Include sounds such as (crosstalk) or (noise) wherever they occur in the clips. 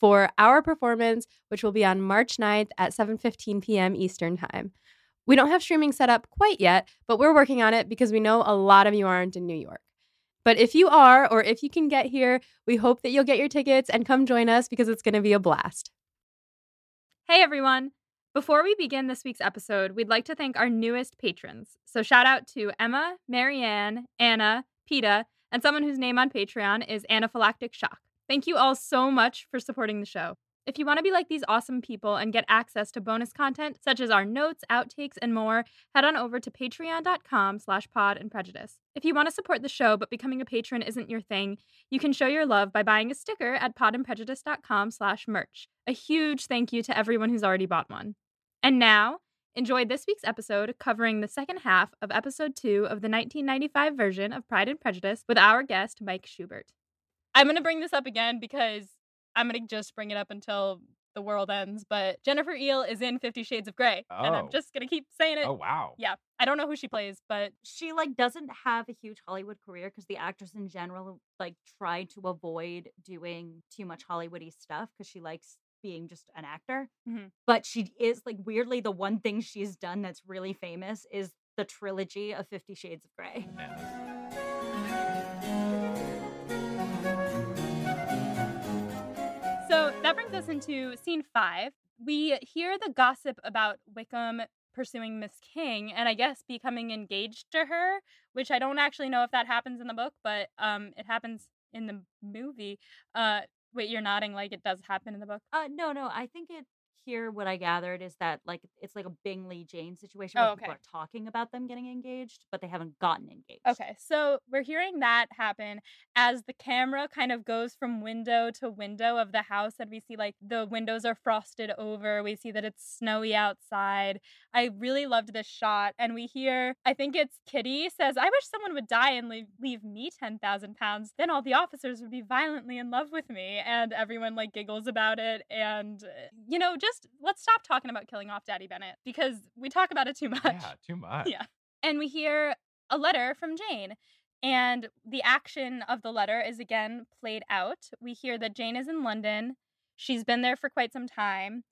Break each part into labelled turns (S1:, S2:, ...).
S1: for our performance, which will be on March 9th at 7:15 p.m. Eastern Time. We don't have streaming set up quite yet, but we're working on it because we know a lot of you aren't in New York. But if you are, or if you can get here, we hope that you'll get your tickets and come join us because it's going to be a blast.
S2: Hey everyone! Before we begin this week's episode, we'd like to thank our newest patrons. So shout out to Emma, Marianne, Anna, Peta, and someone whose name on Patreon is Anaphylactic Shock. Thank you all so much for supporting the show. If you want to be like these awesome people and get access to bonus content such as our notes, outtakes, and more, head on over to patreon.com slash pod and prejudice. If you want to support the show but becoming a patron isn't your thing, you can show your love by buying a sticker at podandprejudice.com slash merch. A huge thank you to everyone who's already bought one. And now, enjoy this week's episode covering the second half of episode two of the 1995 version of Pride and Prejudice with our guest, Mike Schubert. I'm going to bring this up again because I'm going to just bring it up until the world ends. But Jennifer Ehle is in Fifty Shades of Grey. And I'm
S3: Oh.
S2: just going to keep saying it.
S3: Oh wow.
S2: Yeah. I don't know who she plays, but
S4: she like doesn't have a huge Hollywood career because the actress in general like try to avoid doing too much Hollywoody stuff because she likes being just an actor.
S2: Mhm.
S4: But she is like weirdly the one thing she's done that's really famous is the trilogy of Fifty Shades of Grey.
S2: So that brings us into scene five. We hear the gossip about Wickham pursuing Miss King and I guess becoming engaged to her, which I don't actually know if that happens in the book, but um it happens in the movie. Uh wait, you're nodding like it does happen in the book.
S4: Uh no, no, I think it here what I gathered is that like it's like a Bingley Jane situation
S2: Oh,
S4: where people are talking about them getting engaged, but they haven't gotten engaged.
S2: Okay, so we're hearing that happen as the camera kind of goes from window to window of the house, and we see like the windows are frosted over. We see that it's snowy outside. I really loved this shot, and we hear, I think it's Kitty says, I wish someone would die and leave, leave me 10,000 pounds. Then all the officers would be violently in love with me. And everyone like giggles about it. And, uh, you know, just let's stop talking about killing off Daddy Bennet because we talk about it too much.
S3: Yeah, too (laughs) much.
S2: Yeah. And we hear a letter from Jane. And the action of the letter is again played out. We hear that Jane is in London. She's been there for quite some time.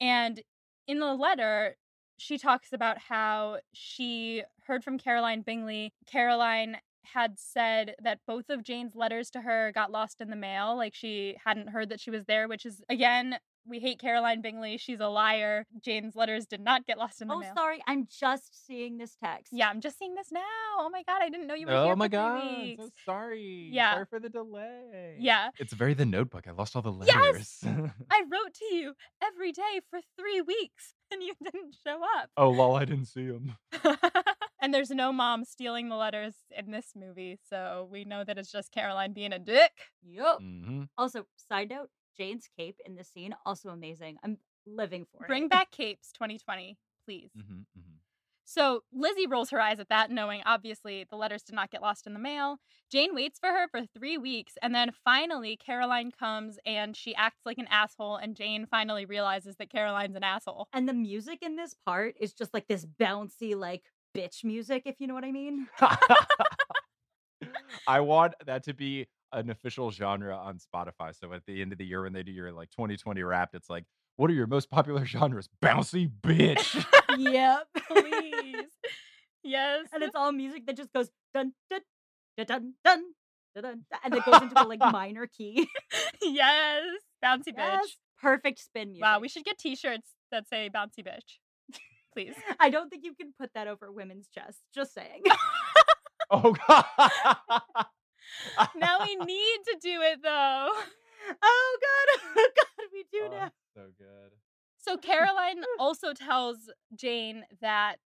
S2: And in the letter, she talks about how she heard from Caroline Bingley. Caroline had said that both of Jane's letters to her got lost in the mail. Like she hadn't heard that she was there, which is, again, we hate Caroline Bingley. She's a liar. Jane's letters did not get lost in the
S4: Oh,
S2: mail.
S4: sorry, I'm just seeing this text.
S2: Yeah, I'm just seeing this now. Oh my god, I didn't know you were
S3: Oh
S2: here
S3: my
S2: for
S3: god, I'm
S2: weeks.
S3: so sorry.
S2: Yeah.
S3: Sorry for the delay.
S2: Yeah.
S3: It's very the notebook. I lost all the letters.
S2: Yes!
S3: letters. (laughs)
S2: I wrote to you every day for three weeks (laughs) and you didn't show up.
S3: oh lol, I didn't see them. (laughs)
S2: and there's no mom stealing the letters in this movie, so we know that it's just Caroline being a dick.
S4: Yup.
S3: hmm
S4: Also, side note, Jane's cape in this scene also amazing. I'm living for it.
S2: Bring back capes 2020, please.
S3: hmm hmm
S2: So Lizzie rolls her eyes at that, knowing obviously the letters did not get lost in the mail. Jane waits for her for three weeks, and then finally Caroline comes and she acts like an asshole, and Jane finally realizes that Caroline's an asshole.
S4: And the music in this part is just like this bouncy, like bitch music, if you know what I mean. (laughs)
S3: I want that to be an official genre on Spotify. So at the end of the year, when they do your like 2020 Wrapped, it's like, what are your most popular (laughs) genres? Bouncy bitch. (laughs)
S4: yep. (laughs)
S2: Please. yes.
S4: and it's all music that just goes dun dun dun dun dun dun, dun, dun and it goes into a like minor key.
S2: yes. Bouncy bitch.
S4: Yes. Perfect spin music.
S2: Wow, we should get t shirts that say bouncy bitch. Please.
S4: I don't think you can put that over women's chests. Just saying.
S3: oh god. (laughs)
S2: now we (laughs) need to do it though.
S4: oh god, (laughs) oh god, we do
S3: Oh,
S4: now.
S3: so good.
S2: So Caroline also tells Jane that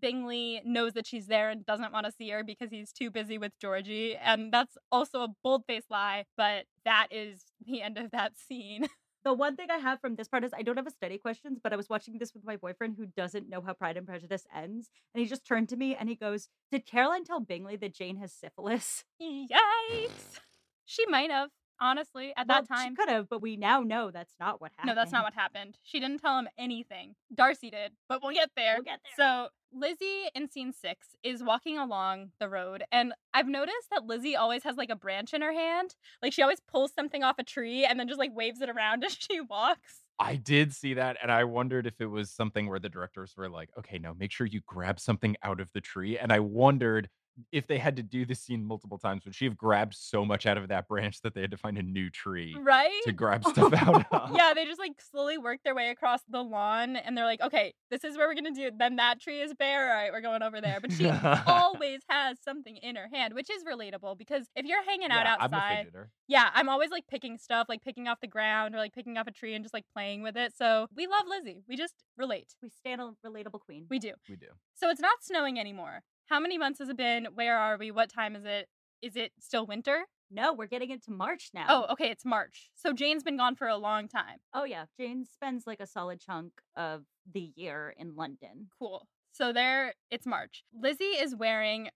S2: Bingley knows that she's there and doesn't want to see her because he's too busy with Georgie. And that's also a bold faced lie, but that is the end of that scene.
S4: The one thing I have from this part is I don't have a study questions, but I was watching this with my boyfriend who doesn't know how Pride and Prejudice ends. And he just turned to me and he goes, Did Caroline tell Bingley that Jane has syphilis?
S2: Yikes. She might have, honestly, at that time.
S4: She could have, but we now know that's not what happened.
S2: No, that's not what happened. She didn't tell him anything. Darcy did, but we'll get there.
S4: We'll get there.
S2: So Lizzie in scene six is walking along the road, and I've noticed that Lizzie always has like a branch in her hand. Like she always pulls something off a tree and then just like waves it around (laughs) as she walks.
S3: I did see that, and I wondered if it was something where the directors were like, "Okay, now make sure you grab something out of the tree." And I wondered if they had to do this scene multiple times, would she have grabbed so much out of that branch that they had to find a new tree
S2: Right?
S3: to grab stuff (laughs) out (laughs) of?
S2: yeah, they just like slowly work their way across the lawn and they're like, okay, this is where we're gonna do. it. Then that tree is bare. All right, we're going over there. But (laughs) she always has something in her hand, which is relatable because if you're hanging out
S3: Yeah, I'm a
S2: outside, yeah, I'm always like picking stuff, like picking off the ground or like picking off a tree and just like playing with it. So we love Lizzie. We just relate.
S4: We stand a relatable queen.
S2: We do.
S3: We do.
S2: So it's not snowing anymore. How many months has it been? Where are we? What time is it? Is it still winter?
S4: no, we're getting into March now.
S2: Oh, okay, it's March. So Jane's been gone for a long time.
S4: Oh yeah. Jane spends like a solid chunk of the year in London.
S2: Cool. So there, it's March. Lizzie is wearing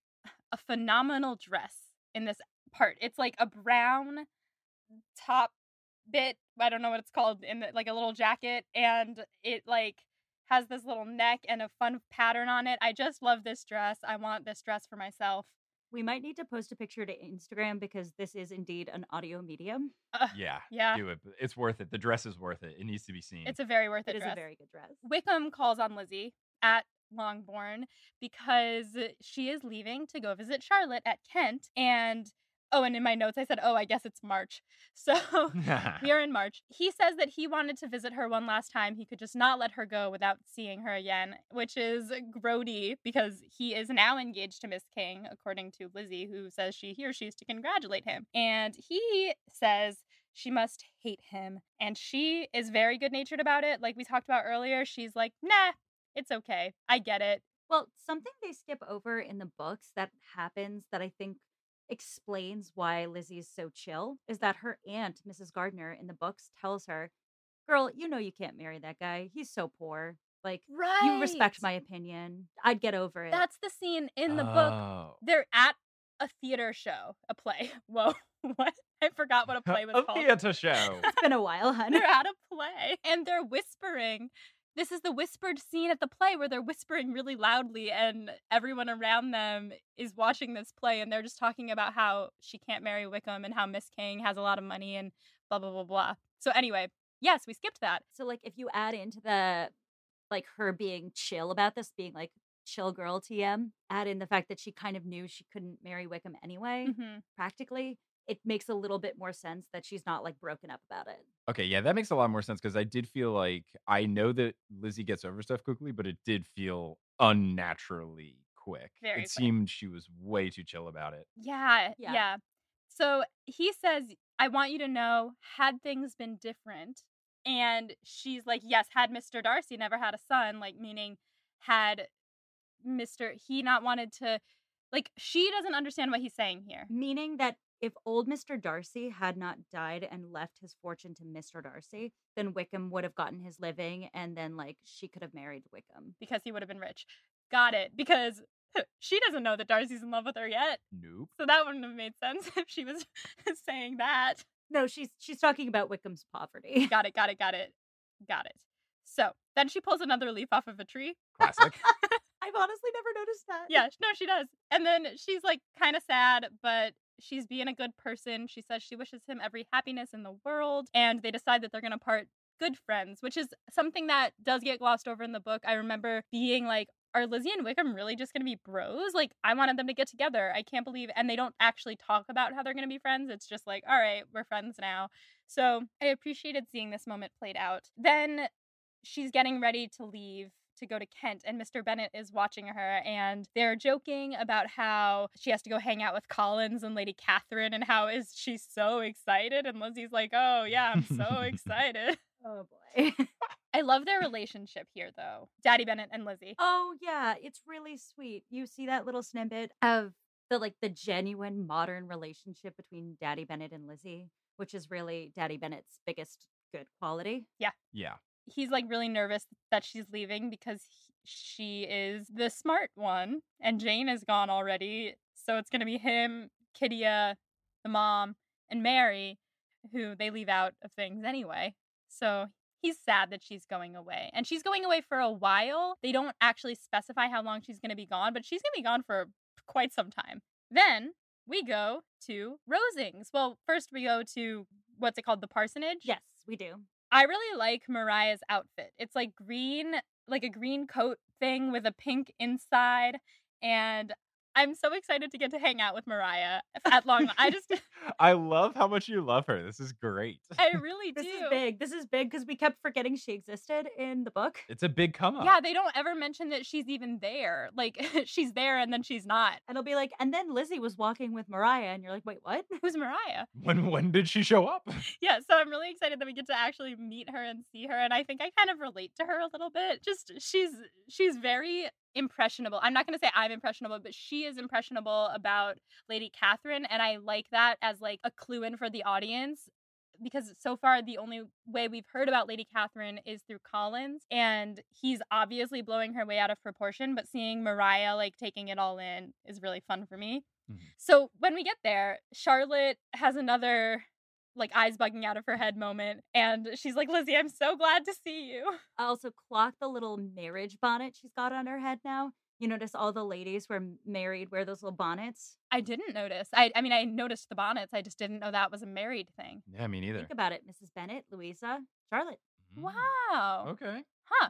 S2: a phenomenal dress in this part. It's like a brown top bit. I don't know what it's called in the, like a little jacket, and it like has this little neck and a fun pattern on it. I just love this dress. I want this dress for myself.
S4: We might need to post a picture to Instagram because this is indeed an audio medium.
S2: Uh,
S3: Yeah,
S2: yeah,
S3: do it. It's worth it. The dress is worth it. It needs to be seen.
S2: it's a very worth it
S4: It is
S2: dress.
S4: a very good dress.
S2: Wickham calls on Lizzie at Longbourn because she is leaving to go visit Charlotte at Kent. And oh, and in my notes I said, oh, I guess it's March. (laughs) So (laughs) we are in March. He says that he wanted to visit her one last time. He could just not let her go without seeing her again, which is grody because he is now engaged to Miss King, according to Lizzie, who says she he or she's to congratulate him. And he says she must hate him. And she is very good natured about it. Like we talked about earlier, she's like, nah, it's okay. I get it.
S4: Well, something they skip over in the books that happens that I think explains why Lizzie is so chill is that her aunt, Mrs. Gardiner, in the books tells her, Girl, you know you can't marry that guy. He's so poor. Like,
S2: Right.
S4: you respect my opinion. I'd get over it.
S2: That's the scene in the book.
S3: Oh.
S2: They're at a theater show, a play. (laughs) Whoa, what? I forgot what a (laughs) play was
S3: a
S2: called.
S3: theater show.
S4: it's been a while, hun. (laughs)
S2: They're at a play and they're whispering. This is the whispered scene at the play where they're whispering really loudly, and everyone around them is watching this play, and they're just talking about how she can't marry Wickham and how Miss King has a lot of money and blah blah blah blah. So anyway, yes, we skipped that.
S4: So like if you add into the like her being chill about this, being like chill girl TM, add in the fact that she kind of knew she couldn't marry Wickham anyway,
S2: Mhm.
S4: practically, it makes a little bit more sense that she's not like broken up about it.
S3: Okay, yeah, that makes a lot more sense because I did feel like I know that Lizzie gets over stuff quickly, but it did feel unnaturally quick.
S2: Very
S3: it
S2: quick.
S3: seemed she was way too chill about it.
S2: Yeah,
S4: Yeah.
S2: yeah. So he says, I want you to know, had things been different, and she's like, yes, had Mr. Darcy never had a son, like, meaning had Mr. he not wanted to, like, she doesn't understand what he's saying here.
S4: Meaning that if old Mr. Darcy had not died and left his fortune to Mr. Darcy, then Wickham would have gotten his living and then like she could have married Wickham.
S2: Because he would have been rich. Got it. Because she doesn't know that Darcy's in love with her yet.
S3: Nope.
S2: So that wouldn't have made sense (laughs) if she was (laughs) saying that.
S4: No, she's she's talking about Wickham's poverty.
S2: Got it, got it, got it. Got it. So then she pulls another leaf off of a tree
S3: Classic. (laughs)
S4: I've honestly never noticed that.
S2: Yeah, no, she does. And then she's like kind of sad, but she's being a good person. She says she wishes him every happiness in the world, and they decide that they're going to part good friends, which is something that does get glossed over in the book. I remember being like, are Lizzie and Wickham really just going to be bros? Like, I wanted them to get together. I can't believe, and they don't actually talk about how they're going to be friends. It's just like, all right, we're friends now. So I appreciated seeing this moment played out. Then she's getting ready to leave to go to Kent, and Mr. Bennet is watching her, and they're joking about how she has to go hang out with Collins and Lady Catherine, and how is she so excited? And Lizzie's like, "Oh yeah, I'm so (laughs) excited." (laughs)
S4: Oh boy. (laughs)
S2: I love their relationship here, though, Daddy Bennet and Lizzie.
S4: oh yeah, it's really sweet. You see that little snippet of the like the genuine modern relationship between Daddy Bennet and Lizzie, which is really Daddy Bennet's biggest good quality.
S3: Yeah. Yeah.
S2: He's like really nervous that she's leaving because he, she is the smart one and Jane is gone already. So it's going to be him, Kidia, the mom, and Mary who they leave out of things anyway. So he's sad that she's going away. And she's going away for a while. They don't actually specify how long she's going to be gone, but she's going to be gone for quite some time. Then we go to Rosings. Well, first we go to what's it called? The parsonage?
S4: Yes, we do.
S2: I really like Mariah's outfit. It's like green, like a green coat thing with a pink inside. And I'm so excited to get to hang out with Mariah at Long. I just, (laughs)
S3: I love how much you love her. This is great.
S2: I (laughs) really do.
S4: This is big. This is big because we kept forgetting she existed in the book.
S3: It's a big come up.
S2: Yeah, they don't ever mention that she's even there. Like (laughs) she's there and then she's not.
S4: And it'll be like, and then Lizzie was walking with Mariah, and you're like, wait, what?
S2: Who's Mariah?
S3: When when did she show up?
S2: Yeah, so I'm really excited that we get to actually meet her and see her and I think I kind of relate to her a little bit. Just she's she's very impressionable. I'm not going to say I'm impressionable, but she is impressionable about Lady Catherine and I like that as like a clue in for the audience because so far the only way we've heard about Lady Catherine is through Collins and he's obviously blowing her way out of proportion, but seeing Mariah like taking it all in is really fun for me.
S3: Mhm.
S2: So when we get there, Charlotte has another like eyes bugging out of her head moment and she's like, "Lizzie, I'm so glad to see you."
S4: I also clocked the little marriage bonnet she's got on her head now. You notice all the ladies who are married wear those little bonnets.
S2: I didn't notice. I I mean, I noticed the bonnets. I just didn't know that was a married thing.
S3: Yeah, me neither.
S4: Think about it, Mrs. Bennet, Louisa, Charlotte.
S3: Mm,
S2: Wow.
S3: Okay.
S2: Huh.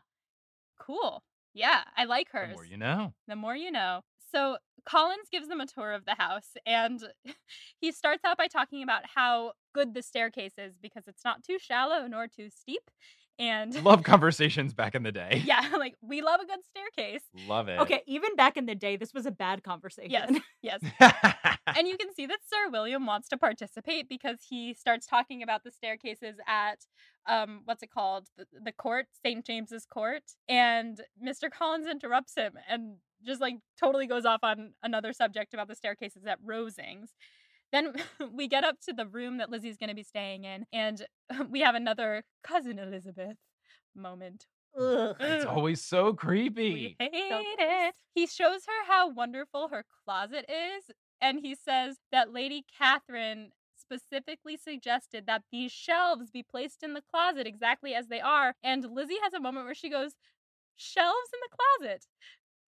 S2: Cool. Yeah, I like hers.
S3: The more you know.
S2: the more you know. So Collins gives them a tour of the house and (laughs) he starts out by talking about how good the staircase is because it's not too shallow nor too steep. And
S3: Love (laughs) conversations back in the day.
S2: yeah, (laughs) like we love a good staircase.
S3: Love it.
S4: Okay, even back in the day, this was a bad conversation.
S2: Yes, (laughs) yes. And you can see that Sir William wants to participate because he starts talking about the staircases at um what's it called? The, the court, St. James's Court. And Mr. Collins interrupts him and just like totally goes off on another subject about the staircases at Rosings. Then (laughs) we get up to the room that Lizzie's going to be staying in and (laughs) we have another cousin Elizabeth moment.
S4: Ugh.
S3: it's always so creepy.
S2: We
S3: creepy.
S2: hate
S4: gross.
S2: it. He shows her how wonderful her closet is, and he says that Lady Catherine specifically suggested that these shelves be placed in the closet exactly as they are. And Lizzie has a moment where she goes, Shelves in the closet.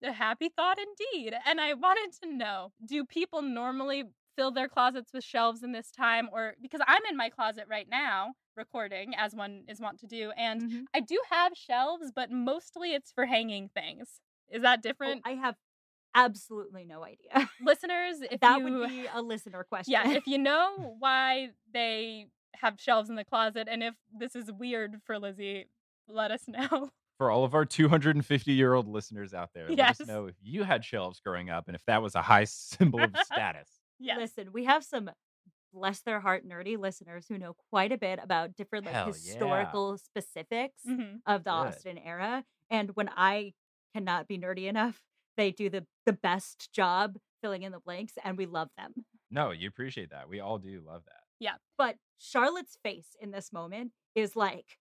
S2: A happy thought indeed. And I wanted to know do people normally fill their closets with shelves in this time? Or because I'm in my closet right now recording, as one is wont to do, and
S4: Mhm.
S2: I do have shelves, but mostly it's for hanging things. Is that
S4: Oh,
S2: different?
S4: I have absolutely no idea.
S2: Listeners, (laughs) if
S4: that
S2: you
S4: would be a listener question.
S2: Yeah, if you know (laughs) why they have shelves in the closet and if this is weird for Lizzie, let us (laughs) know.
S3: For all of our 250 year old listeners out there, let us know if you had shelves growing up and if that was a high symbol of status.
S2: Yes.
S4: Listen, we have some bless their heart nerdy listeners who know quite a bit about different like
S3: Hell yeah.
S4: historical specifics
S2: Mhm.
S4: of the
S3: Good.
S4: Austen era. And when I cannot be nerdy enough, they do the the best job filling in the blanks and we love them.
S3: No, you appreciate that. We all do love that. Yeah.
S4: But Charlotte's face in this moment is like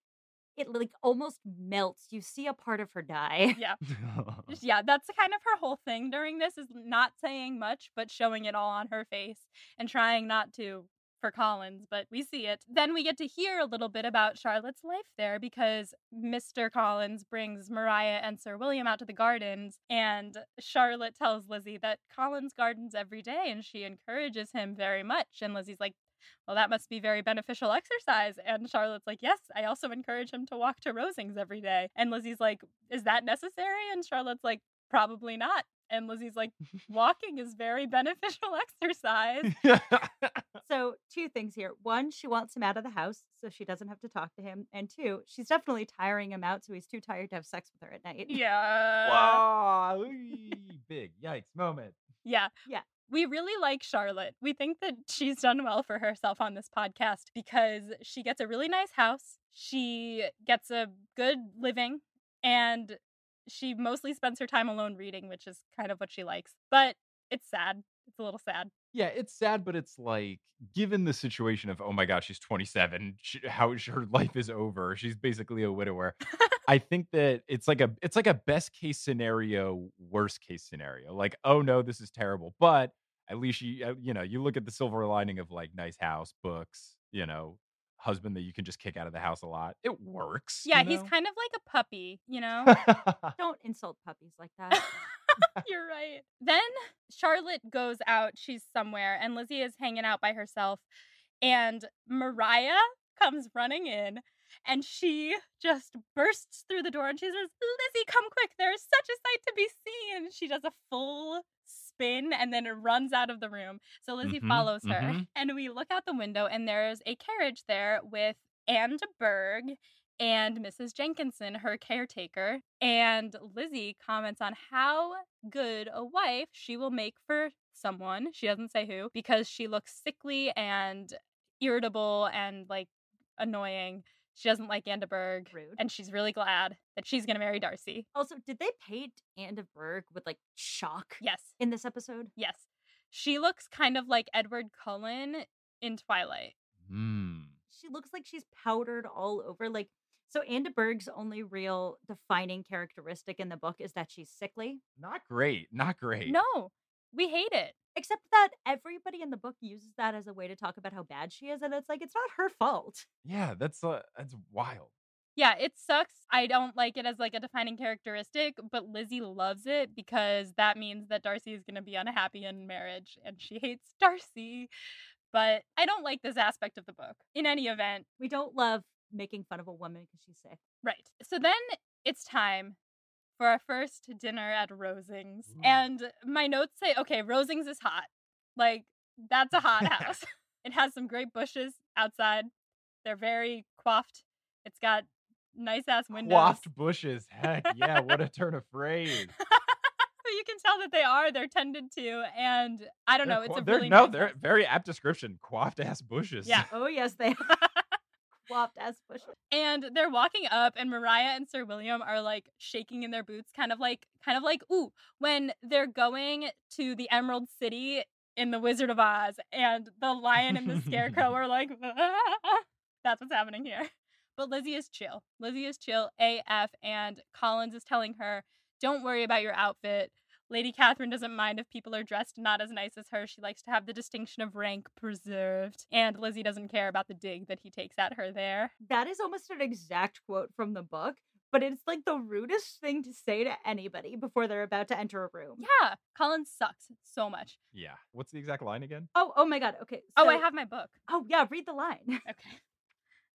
S4: it like almost melts. You see a part of her die.
S2: Yeah. (laughs) (laughs) Yeah, that's kind of her whole thing during this is not saying much, but showing it all on her face and trying not to for Collins, but we see it. Then we get to hear a little bit about Charlotte's life there because Mr. Collins brings Mariah and Sir William out to the gardens, and Charlotte tells Lizzie that Collins gardens every day and she encourages him very much. And Lizzie's like, well, that must be very beneficial exercise. And Charlotte's like, yes, I also encourage him to walk to Rosings every day. And Lizzie's like, is that necessary? And Charlotte's like, probably not. And Lizzie's like, (laughs) walking is very beneficial (laughs) exercise. (laughs)
S4: So, two things here. One, she wants him out of the house so she doesn't have to talk to him. And two, she's definitely tiring him out so he's too tired to have sex with her at night.
S2: Yeah.
S3: wow. Big yikes moment.
S2: Yeah.
S4: Yeah.
S2: We really like Charlotte. We think that she's done well for herself on this podcast because she gets a really nice house. She gets a good living and she mostly spends her time alone reading, which is kind of what she likes. But it's sad. It's a little sad.
S3: Yeah, it's sad, but it's like given the situation of oh my gosh, she's 27, she, how her (laughs) life is over. She's basically a widower. (laughs) I think that it's like a it's like a best case scenario, worst case scenario. Like oh no, this is terrible, but at least you uh, you know you look at the silver lining of like nice house, books, you know, husband that you can just kick out of the house a lot. It works.
S2: Yeah,
S3: you
S2: he's kind of like a puppy, you know? (laughs)
S4: Don't insult puppies like that. (laughs)
S2: You're right. Then Charlotte goes out. She's somewhere, and Lizzie is hanging out by herself. And Mariah comes running in, and she just bursts through the door and she says, Lizzie, come quick. There's such a sight to be seen. And she does a full spin and then runs out of the room. So Lizzie
S3: Mhm,
S2: follows her.
S3: mhm.
S2: And we look out the window, and there's a carriage there with Anne de Bourgh and Mrs. Jenkinson, her caretaker. And Lizzie comments on how good a wife she will make for someone. She doesn't say who, because she looks sickly and irritable and like annoying. She doesn't like Anne de Bourgh.
S4: Rude.
S2: And she's really glad that she's going to marry Darcy.
S4: Also, did they paint Anne de Bourgh with like shock
S2: Yes,
S4: in this episode?
S2: yes. She looks kind of like Edward Cullen in Twilight.
S3: Hmm.
S4: She looks like she's powdered all over. Like, so Anne de Bourgh's only real defining characteristic in the book is that she's sickly.
S3: Not great. Not great.
S2: No, we hate it.
S4: Except that everybody in the book uses that as a way to talk about how bad she is, and it's like it's not her fault.
S3: Yeah, that's uh, that's wild.
S2: Yeah, it sucks. I don't like it as like a defining characteristic, but Lizzie loves it because that means that Darcy is going to be unhappy in marriage and she hates Darcy. But I don't like this aspect of the book. In any event,
S4: We don't love making fun of a woman because she's sick.
S2: right. So then it's time for our first dinner at Rosings.
S3: Ooh.
S2: And my notes say, okay, Rosings is hot. Like, that's a hot (laughs) house. it has some great bushes outside. They're very coiffed. It's got nice ass windows.
S3: Quaffed bushes. Heck yeah, what a (laughs) turn of phrase.
S2: you can tell that they are. They're tended to, and I don't
S3: They're
S2: know. It's
S3: qua-
S2: a really
S3: no,
S2: nice
S3: they're very apt description. Quaffed ass bushes.
S2: Yeah.
S4: Oh yes, they flopped as bush.
S2: and they're walking up, and Mariah and Sir William are like shaking in their boots, kind of like, kind of like, ooh, when they're going to the Emerald City in the Wizard of Oz, and the lion and the scarecrow (laughs) are like, ah. that's what's happening here. But Lizzie is chill. Lizzie is chill AF, and Collins is telling her, don't worry about your outfit. Lady Catherine doesn't mind if people are dressed not as nice as her. She likes to have the distinction of rank preserved. And Lizzie doesn't care about the dig that he takes at her there.
S4: That is almost an exact quote from the book, but it's like the rudest thing to say to anybody before they're about to enter a room.
S2: Yeah, Colin sucks so much.
S3: Yeah. What's the exact line again?
S4: Oh, oh my god. Okay.
S2: oh, I have my book.
S4: Oh yeah, read the line.
S2: Okay.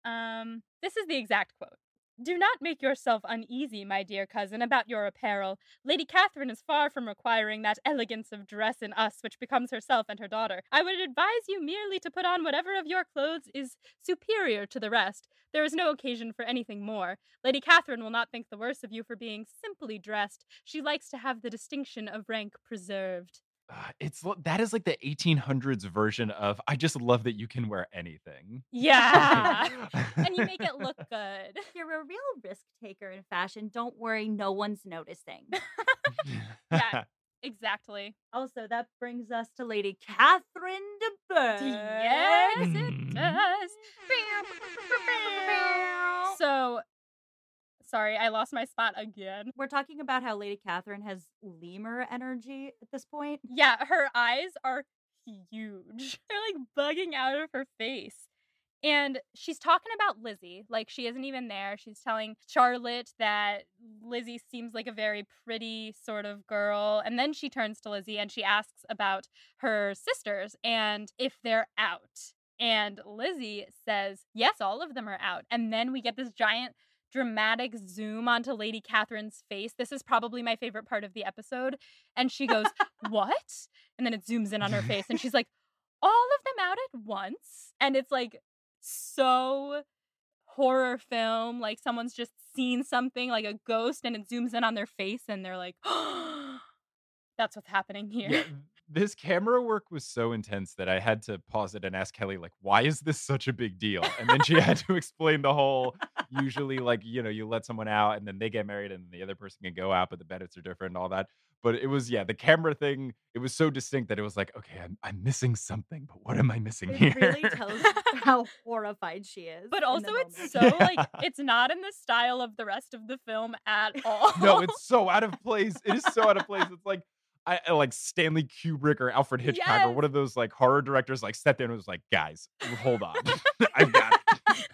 S2: Um, this is the exact quote. Do not make yourself uneasy, my dear cousin, about your apparel. Lady Catherine is far from requiring that elegance of dress in us which becomes herself and her daughter. I would advise you merely to put on whatever of your clothes is superior to the rest. There is no occasion for anything more. Lady Catherine will not think the worse of you for being simply dressed. She likes to have the distinction of rank preserved.
S3: Uh, it's that is like the 1800s version of I just love that you can wear anything. (laughs)
S2: Yeah. and you make it (laughs) look good.
S4: You're a real risk taker in fashion. Don't worry, no one's noticing. (laughs)
S2: Yeah. Exactly.
S4: also, that brings us to Lady Catherine de Bourgh.
S2: Yes, it
S3: Mhm.
S2: does. So, sorry, I lost my spot again.
S4: We're talking about how Lady Catherine has lemur energy at this point.
S2: Yeah, her eyes are huge. (laughs) They're like bugging out of her face. And she's talking about Lizzie, like she isn't even there. She's telling Charlotte that Lizzie seems like a very pretty sort of girl. And then she turns to Lizzie and she asks about her sisters and if they're out. And Lizzie says, Yes, all of them are out. And then we get this giant dramatic zoom onto Lady Catherine's face. This is probably my favorite part of the episode. And she goes, (laughs) What? And then it zooms in on her face and she's like, (laughs) All of them out at once? And it's like so horror film. Like someone's just seen something like a ghost and it zooms in on their face and they're like, (gasps) That's what's happening here.
S3: Yeah, (laughs) this camera work was so intense that I had to pause it and ask Kelly, like, why is this such a big deal? And then she (laughs) had to explain the whole usually, like, you know, you let someone out and then they get married and the other person can go out, but the benefits are different and all that. But it was, yeah, the camera thing, it was so distinct that it was like, okay, I'm, I'm missing something, but what am I missing
S4: It
S3: here?
S4: really tells (laughs) how horrified she is.
S2: But also, it's
S4: moment.
S2: so like it's not in the style of the rest of the film at all. (laughs)
S3: no, it's so out of place. It is so out of place. It's like I I- like Stanley Kubrick or Alfred Hitchcock or one of those like horror directors like sat there and was like, guys, hold on. (laughs) (laughs) I've got it.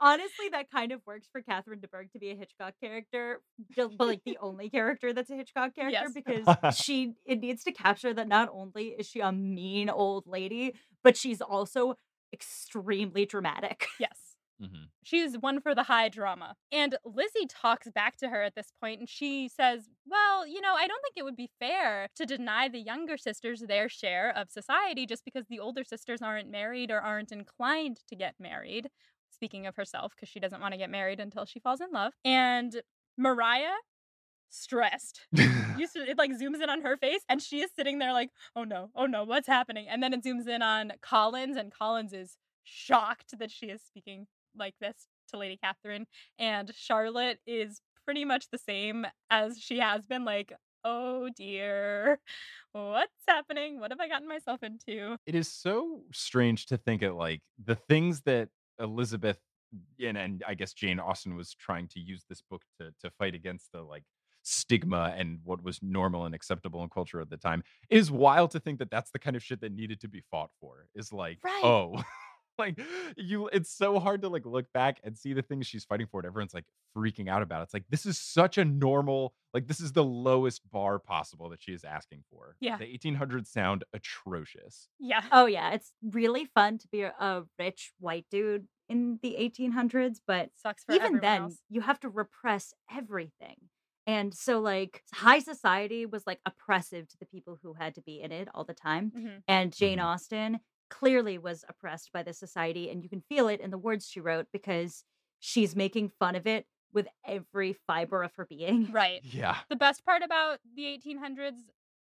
S4: Honestly, that kind of works for Catherine de Bourgh to be a Hitchcock character, but like the only character that's a Hitchcock (laughs) character
S2: Yes.
S4: because she it needs to capture that not only is she a mean old lady, but she's also extremely dramatic.
S2: yes.
S3: Mhm.
S2: She's one for the high drama. And Lizzie talks back to her at this point and she says, Well, you know, I don't think it would be fair to deny the younger sisters their share of society just because the older sisters aren't married or aren't inclined to get married. Speaking of herself, because she doesn't want to get married until she falls in love. And Mariah, stressed. (laughs) It like zooms in on her face, and she is sitting there like, "Oh no, oh no, what's happening?" And then it zooms in on Collins, and Collins is shocked that she is speaking like this to Lady Catherine, and Charlotte is pretty much the same as she has been. Like, oh dear, what's happening? What have I gotten myself into?
S3: it is so strange to think at like the things that Elizabeth and, and I guess Jane Austen was trying to use this book to to fight against the like stigma and what was normal and acceptable in culture at the time It is wild to think that that's the kind of shit that needed to be fought for is like
S2: Right.
S3: oh (laughs) like you it's so hard to like look back and see the things she's fighting for and everyone's like freaking out about it. it's like this is such a normal like this is the lowest bar possible that she is asking for
S2: Yeah.
S3: the 1800s sound atrocious
S2: Yeah,
S4: Oh yeah, it's really fun to be a, a rich white dude in the 1800s, but
S2: sucks for
S4: even then
S2: else.
S4: you have to repress everything. And so like high society was like oppressive to the people who had to be in it all the time.
S2: Mhm.
S4: And Jane
S3: Mhm.
S4: Austen clearly was oppressed by the society and you can feel it in the words she wrote because she's making fun of it with every fiber of her being. (laughs)
S2: Right.
S3: yeah
S2: The best part about the 1800s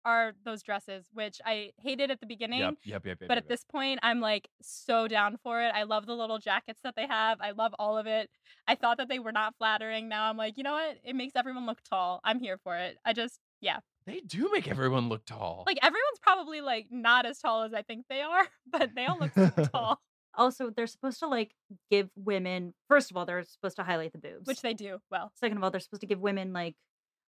S2: are those dresses, which I hated at the beginning.
S3: Yep, yep, yep, yep.
S2: But
S3: yep,
S2: at this point, I'm like so down for it. I love the little jackets that they have. I love all of it. I thought that they were not flattering. Now I'm like, you know what? It makes everyone look tall. I'm here for it. I just, yeah.
S3: They do make everyone look tall.
S2: Like everyone's probably like not as tall as I think they are, (laughs) but they all look so (laughs) tall,
S4: Also, they're supposed to like give women first of all, they're supposed to highlight the boobs.
S2: which they do well.
S4: Second of all, they're supposed to give women like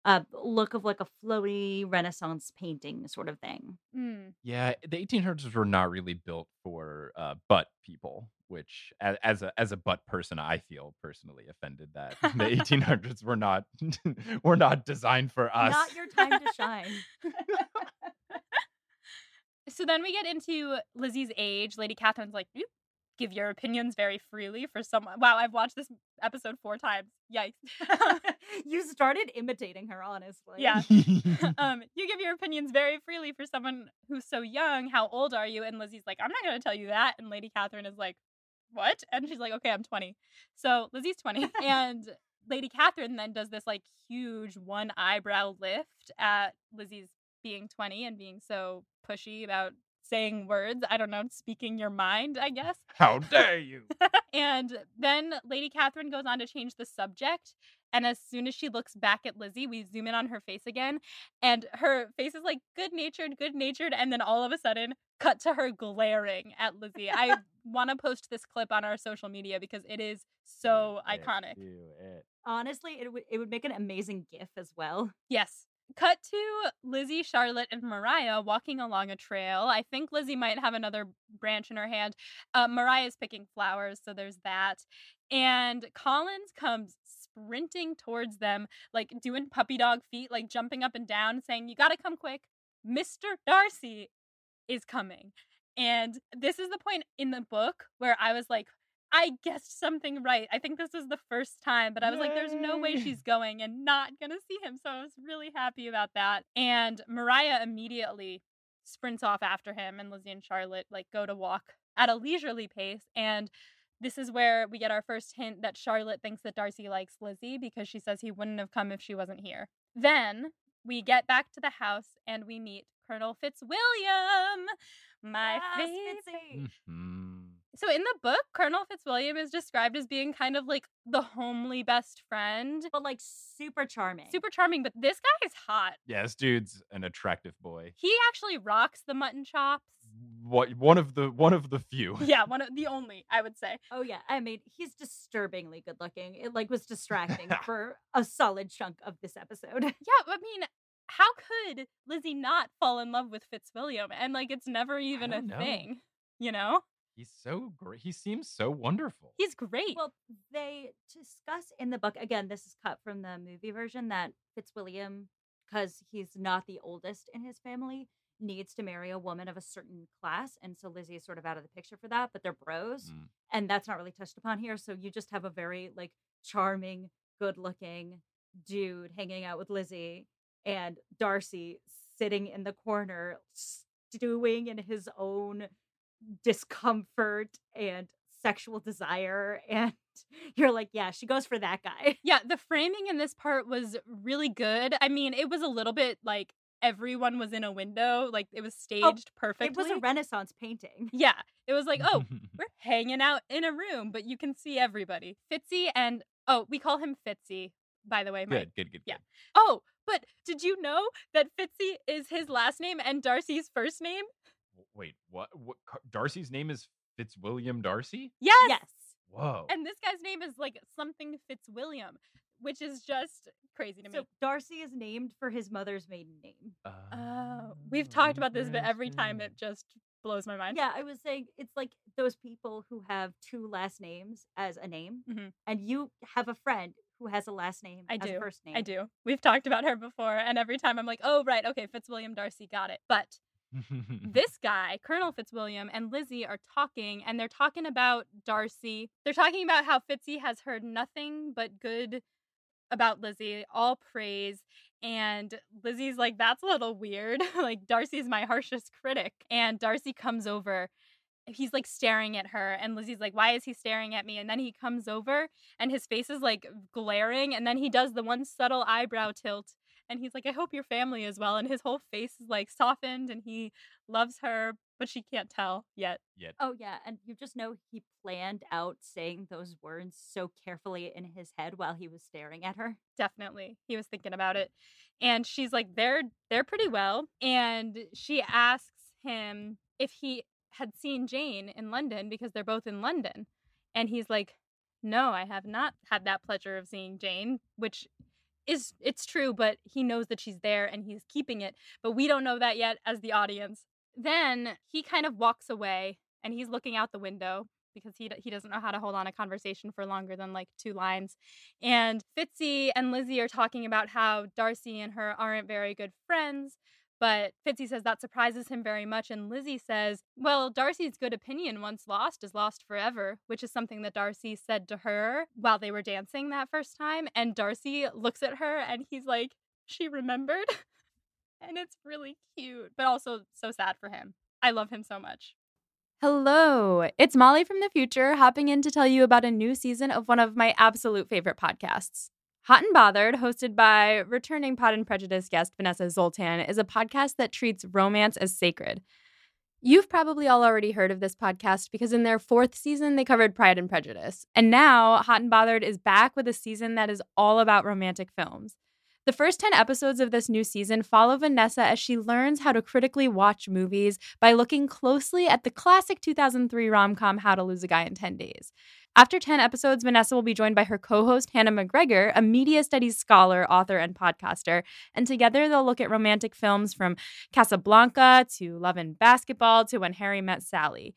S4: a look of like a floaty Renaissance painting sort of thing.
S2: Mm.
S3: yeah, the 1800s were not really built for uh, butt people, which as, as a as a butt person, I feel personally offended that (laughs) the 1800s were not (laughs) were not designed for us.
S4: Not your (laughs) time to shine.
S2: So then we get into Lizzie's age. Lady Catherine's like, you give your opinions very freely for someone. Wow, I've watched this episode four times. Yikes.
S4: you started imitating her, honestly.
S2: Yeah. um, you give your opinions very freely for someone who's so young. How old are you? And Lizzie's like, I'm not going to tell you that. And Lady Catherine is like, What? And she's like, Okay, I'm 20. So Lizzie's 20. (laughs) and Lady Catherine then does this like huge one eyebrow lift at Lizzie's being 20 and being so pushy about saying words. I don't know, speaking your mind, I guess.
S3: How (laughs) dare you?
S2: And then Lady Catherine goes on to change the subject. And as soon as she looks back at Lizzie, we zoom in on her face again. And her face is like good natured, good natured. And then all of a sudden, cut to her glaring at Lizzie. I (laughs) want to post this clip on our social media because it is so
S3: Do it,
S2: iconic.
S3: do it.
S4: Honestly, it would it would make an amazing GIF as well.
S2: Yes. Cut to Lizzie, Charlotte, and Mariah walking along a trail. I think Lizzie might have another branch in her hand. Uh, Mariah's picking flowers, so there's that. And Collins comes sprinting towards them, like doing puppy dog feet, like jumping up and down, saying, You gotta come quick. Mr. Darcy is coming. And this is the point in the book where I was like, I guessed something right. I think this was the first time, but I was like, there's no way she's going and not gonna see him. So I was really happy about that. And Mariah immediately sprints off after him, and Lizzie and Charlotte like go to walk at a leisurely pace. And this is where we get our first hint that Charlotte thinks that Darcy likes Lizzie because she says he wouldn't have come if she wasn't here. Then we get back to the house and we meet Colonel Fitzwilliam, my
S4: Yes,
S2: favorite.
S4: Fitzy.
S3: Mhm.
S2: So in the book, Colonel Fitzwilliam is described as being kind of like the homely best friend.
S4: But like super charming.
S2: Super charming, but this guy is hot.
S3: Yeah, this dude's an attractive boy.
S2: He actually rocks the mutton chops.
S3: What one of the one of the few. (laughs)
S2: Yeah, one of the only, I would say.
S4: Oh yeah, I mean he's disturbingly good looking. It like was distracting (laughs) for a solid chunk of this episode. (laughs)
S2: Yeah, I mean, how could Lizzie not fall in love with Fitzwilliam? And like it's never even a
S3: know.
S2: thing. You know?
S3: He's so great. He seems so wonderful.
S2: He's great.
S4: well, they discuss in the book again. This is cut from the movie version that Fitzwilliam, because he's not the oldest in his family, needs to marry a woman of a certain class, and so Lizzie is sort of out of the picture for that. But they're bros,
S3: Mm.
S4: and that's not really touched upon here. So you just have a very like charming, good-looking dude hanging out with Lizzie, and Darcy sitting in the corner, stewing in his own discomfort and sexual desire. And (laughs) you're like, yeah, she goes for that guy.
S2: yeah, the framing in this part was really good. I mean, it was a little bit like everyone was in a window, like it was oh, staged perfectly.
S4: It was a Renaissance painting.
S2: yeah, it was like, oh, (laughs) we're hanging out in a room, but you can see everybody. Fitzy and oh, we call him Fitzy, by the way. My,
S3: good, good, good.
S2: yeah.
S3: good.
S2: Oh, but did you know that Fitzy is his last name and Darcy's first name?
S3: Wait, what? What? Darcy's name is Fitzwilliam Darcy.
S2: Yes.
S4: Yes.
S3: Whoa.
S2: And this guy's name is like something Fitzwilliam, which is just crazy to me.
S4: So Darcy is named for his mother's maiden name.
S2: Oh, we've talked about this, but every time it just blows my mind.
S4: Yeah, I was saying it's like those people who have two last names as a name,
S2: Mhm.
S4: and you have a friend who has a last name
S2: I
S4: as
S2: do.
S4: a first name.
S2: I do. We've talked about her before, and every time I'm like, oh, right, okay, Fitzwilliam Darcy, got it. But (laughs) this guy, Colonel Fitzwilliam, and Lizzie are talking, and they're talking about Darcy. They're talking about how Fitzy has heard nothing but good about Lizzie, all praise. And Lizzie's like, that's a little weird. (laughs) like, Darcy's my harshest critic. And Darcy comes over. He's like staring at her, and Lizzie's like, Why is he staring at me? And then he comes over, and his face is like glaring, and then he does the one subtle eyebrow tilt, and he's like, I hope your family is well. And his whole face is like softened, and he loves her, but she can't tell yet.
S3: Yet.
S4: Oh yeah, and you just know he planned out saying those words so carefully in his head while he was staring at her.
S2: Definitely. He was thinking about it. And she's like, they're they're pretty well. And she asks him if he had seen Jane in London because they're both in London. And he's like, No, I have not had that pleasure of seeing Jane, which is it's true, but he knows that she's there and he's keeping it. But we don't know that yet as the audience. Then he kind of walks away and he's looking out the window because he he doesn't know how to hold on a conversation for longer than like two lines. And Fitzy and Lizzie are talking about how Darcy and her aren't very good friends. But Fitzy says that surprises him very much. And Lizzie says, Well, Darcy's good opinion once lost is lost forever, which is something that Darcy said to her while they were dancing that first time. And Darcy looks at her and he's like, She remembered. (laughs) and it's really cute, but also so sad for him. I love him so much.
S1: Hello, it's Molly from the future hopping in to tell you about a new season of one of my absolute favorite podcasts. Hot and Bothered, hosted by returning Pod and Prejudice guest Vanessa Zoltan, is a podcast that treats romance as sacred. You've probably all already heard of this podcast because in their fourth season, they covered Pride and Prejudice. And now, Hot and Bothered is back with a season that is all about romantic films. The first 10 episodes of this new season follow Vanessa as she learns how to critically watch movies by looking closely at the classic 2003 rom com How to Lose a Guy in 10 Days. After 10 episodes, Vanessa will be joined by her co host, Hannah McGregor, a media studies scholar, author, and podcaster. And together they'll look at romantic films from Casablanca to Love and Basketball to When Harry Met Sally.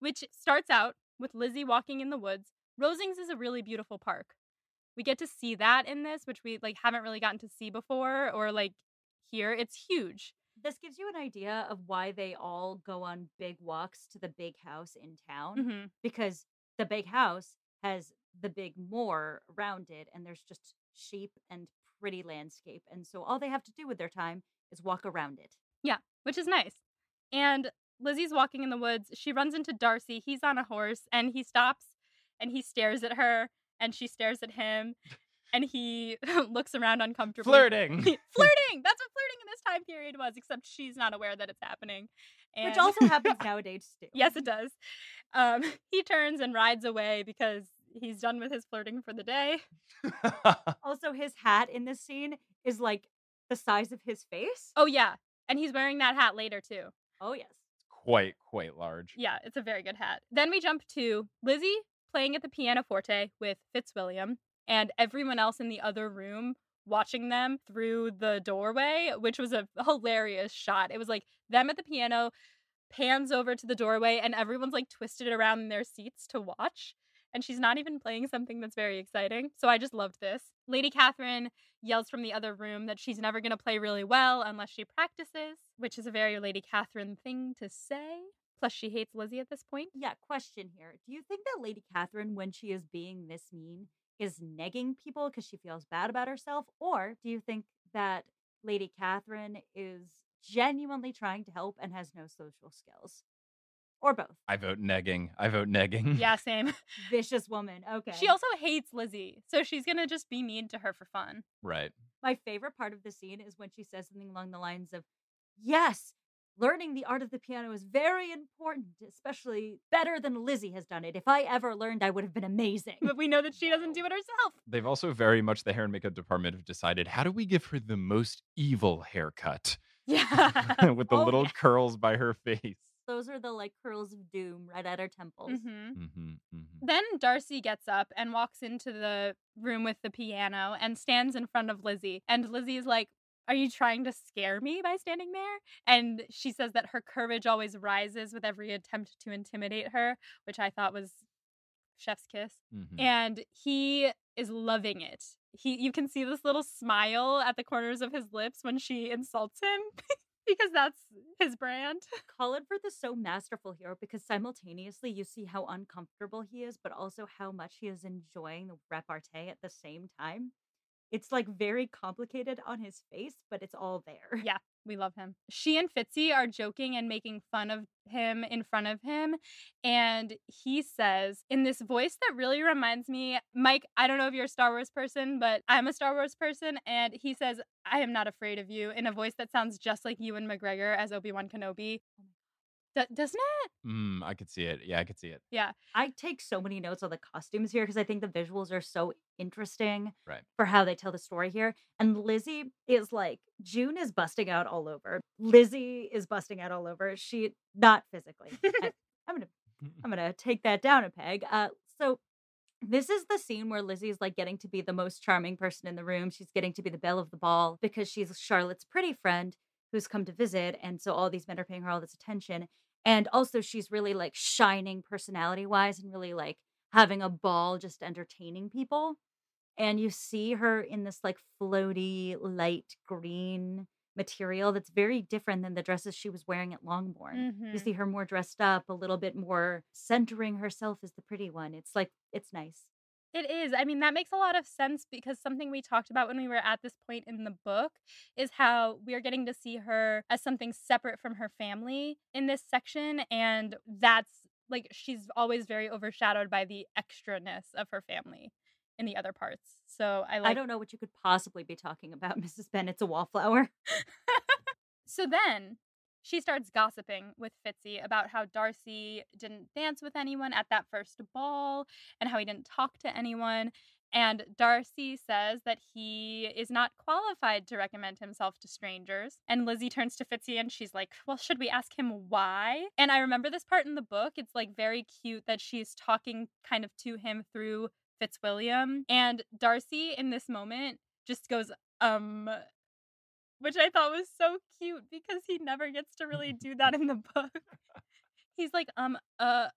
S2: which starts out with Lizzie walking in the woods. Rosings is a really beautiful park. We get to see that in this, which we like haven't really gotten to see before or like here. It's huge.
S4: This gives you an idea of why they all go on big walks to the big house in town
S2: Mm-hmm.
S4: because the big house has the big moor around it and there's just sheep and pretty landscape. And so all they have to do with their time is walk around it.
S2: Yeah, which is nice. And Lizzie's walking in the woods. She runs into Darcy. He's on a horse and he stops and he stares at her and she stares at him and he (laughs) looks around uncomfortably.
S3: Flirting. (laughs)
S2: flirting! That's what flirting in this time period was, except she's not aware that it's happening. And
S4: Which also happens (laughs) nowadays too.
S2: yes, it does. Um, he turns and rides away because he's done with his flirting for the day.
S4: Also, his hat in this scene is like the size of his face.
S2: Oh, yeah. And he's wearing that hat later, too.
S4: Oh, yes.
S3: Quite, quite large.
S2: Yeah, it's a very good hat. Then we jump to Lizzie playing at the pianoforte with Fitzwilliam and everyone else in the other room watching them through the doorway, which was a hilarious shot. It was like them at the piano pans over to the doorway and everyone's like twisted around in their seats to watch. And she's not even playing something that's very exciting. So I just loved this. Lady Catherine yells from the other room that she's never going to play really well unless she practices, which is a very Lady Catherine thing to say. Plus, she hates Lizzie at this point.
S4: Yeah, question here. Do you think that Lady Catherine, when she is being this mean, is negging people because she feels bad about herself? Or do you think that Lady Catherine is genuinely trying to help and has no social skills? Or both?
S3: I vote negging. I vote negging.
S2: Yeah, (laughs) same.
S4: Vicious woman. Okay.
S2: She also hates Lizzie, so she's going to just be mean to her for fun.
S3: Right.
S4: My favorite part of the scene is when she says something along the lines of, Yes, learning the art of the piano is very important, especially better than Lizzie has done it. If I ever learned, I would have been amazing.
S2: But we know that she doesn't do it herself.
S3: They've also very much the hair and makeup department have decided how do we give her the most evil haircut
S2: Yeah. (laughs)
S3: with the
S4: Oh,
S3: little
S4: yeah.
S3: curls by her face.
S4: Those are the like curls of doom right at her temples.
S2: hmm
S3: Mm-hmm, mm-hmm.
S2: Then Darcy gets up and walks into the room with the piano and stands in front of Lizzie. And Lizzie's like, Are you trying to scare me by standing there? And she says that her courage always rises with every attempt to intimidate her, which I thought was chef's kiss.
S3: Mm-hmm.
S2: And he is loving it. He you can see this little smile at the corners of his lips when she insults him (laughs) because that's his brand. (laughs)
S4: Colin Firth is so masterful here because simultaneously you see how uncomfortable he is, but also how much he is enjoying the repartee at the same time. It's like very complicated on his face, but it's all there.
S2: Yeah. We love him. She and Fitzy are joking and making fun of him in front of him. And he says, in this voice that really reminds me, Mike, I don't know if you're a Star Wars person, but I'm a Star Wars person. And he says, I am not afraid of you in a voice that sounds just like Ewan McGregor as Obi Wan Kenobi. Oh D- doesn't it?
S3: Mm, I could see it. Yeah, I could see it. Yeah.
S4: I take so many notes on the costumes here because I think the visuals are so interesting
S3: Right.
S4: for how they tell the story here. And Lizzie is like, June is busting out all over. Lizzie is busting out all over. She, not physically. I, (laughs) I'm going to I'm gonna take that down a peg. Uh, so this is the scene where Lizzie's like getting to be the most charming person in the room. She's getting to be the belle of the ball because she's Charlotte's pretty friend who's come to visit, and so all these men are paying her all this attention. And also, she's really like shining personality wise and really like having a ball, just entertaining people. And you see her in this like floaty, light green material that's very different than the dresses she was wearing at Longbourn you
S2: Mhm.
S4: see her more dressed up, a little bit more centering herself as the pretty one. It's like it's nice.
S2: It is. I mean, that makes a lot of sense because something we talked about when we were at this point in the book is how we're getting to see her as something separate from her family in this section. And that's like she's always very overshadowed by the extraness of her family in the other parts. So I like
S4: I don't know what you could possibly be talking about, (laughs) Mrs. Bennet's a wallflower. (laughs)
S2: so then she starts gossiping with Fitzy about how Darcy didn't dance with anyone at that first ball and how he didn't talk to anyone. And Darcy says that he is not qualified to recommend himself to strangers. And Lizzie turns to Fitzy and she's like, Well, should we ask him why? And I remember this part in the book. It's like very cute that she's talking kind of to him through Fitzwilliam. And Darcy in this moment just goes, um, which I thought was so cute because he never gets to really (laughs) do that in the book. (laughs) He's like, um, uh,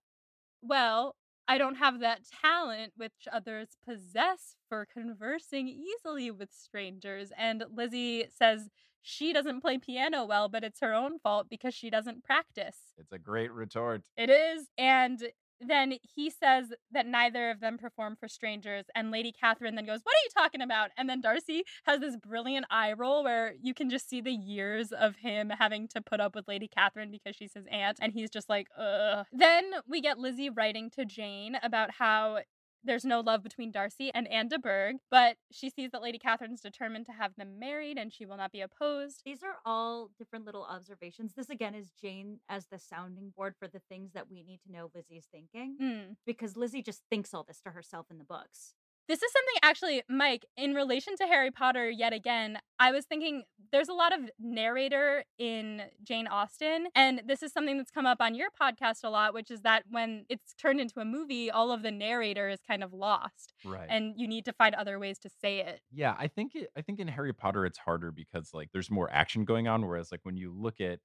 S2: well, I don't have that talent which others possess for conversing easily with strangers. And Lizzie says she doesn't play piano well, but it's her own fault because she doesn't practice.
S3: It's a great retort.
S2: It is. And then he says that neither of them perform for strangers and lady catherine then goes what are you talking about? And then darcy has this brilliant eye roll where you can just see the years of him having to put up with lady catherine because she's his aunt and he's just like ugh. Then we get lizzie writing to jane about how there's no love between Darcy and Anne de Bourgh, but she sees that Lady Catherine's determined to have them married and she will not be opposed.
S4: These are all different little observations. This again is Jane as the sounding board for the things that we need to know Lizzie's thinking.
S2: Mm.
S4: Because Lizzie just thinks all this to herself in the books.
S2: This is something actually, Mike, in relation to Harry Potter, yet again, I was thinking there's a lot of narrator in Jane Austen. And this is something that's come up on your podcast a lot, which is that when it's turned into a movie, all of the narrator is kind of lost.
S3: Right.
S2: And you need to find other ways to say it.
S3: Yeah, I think it, I think in Harry Potter it's harder because like there's more action going on whereas like when you look at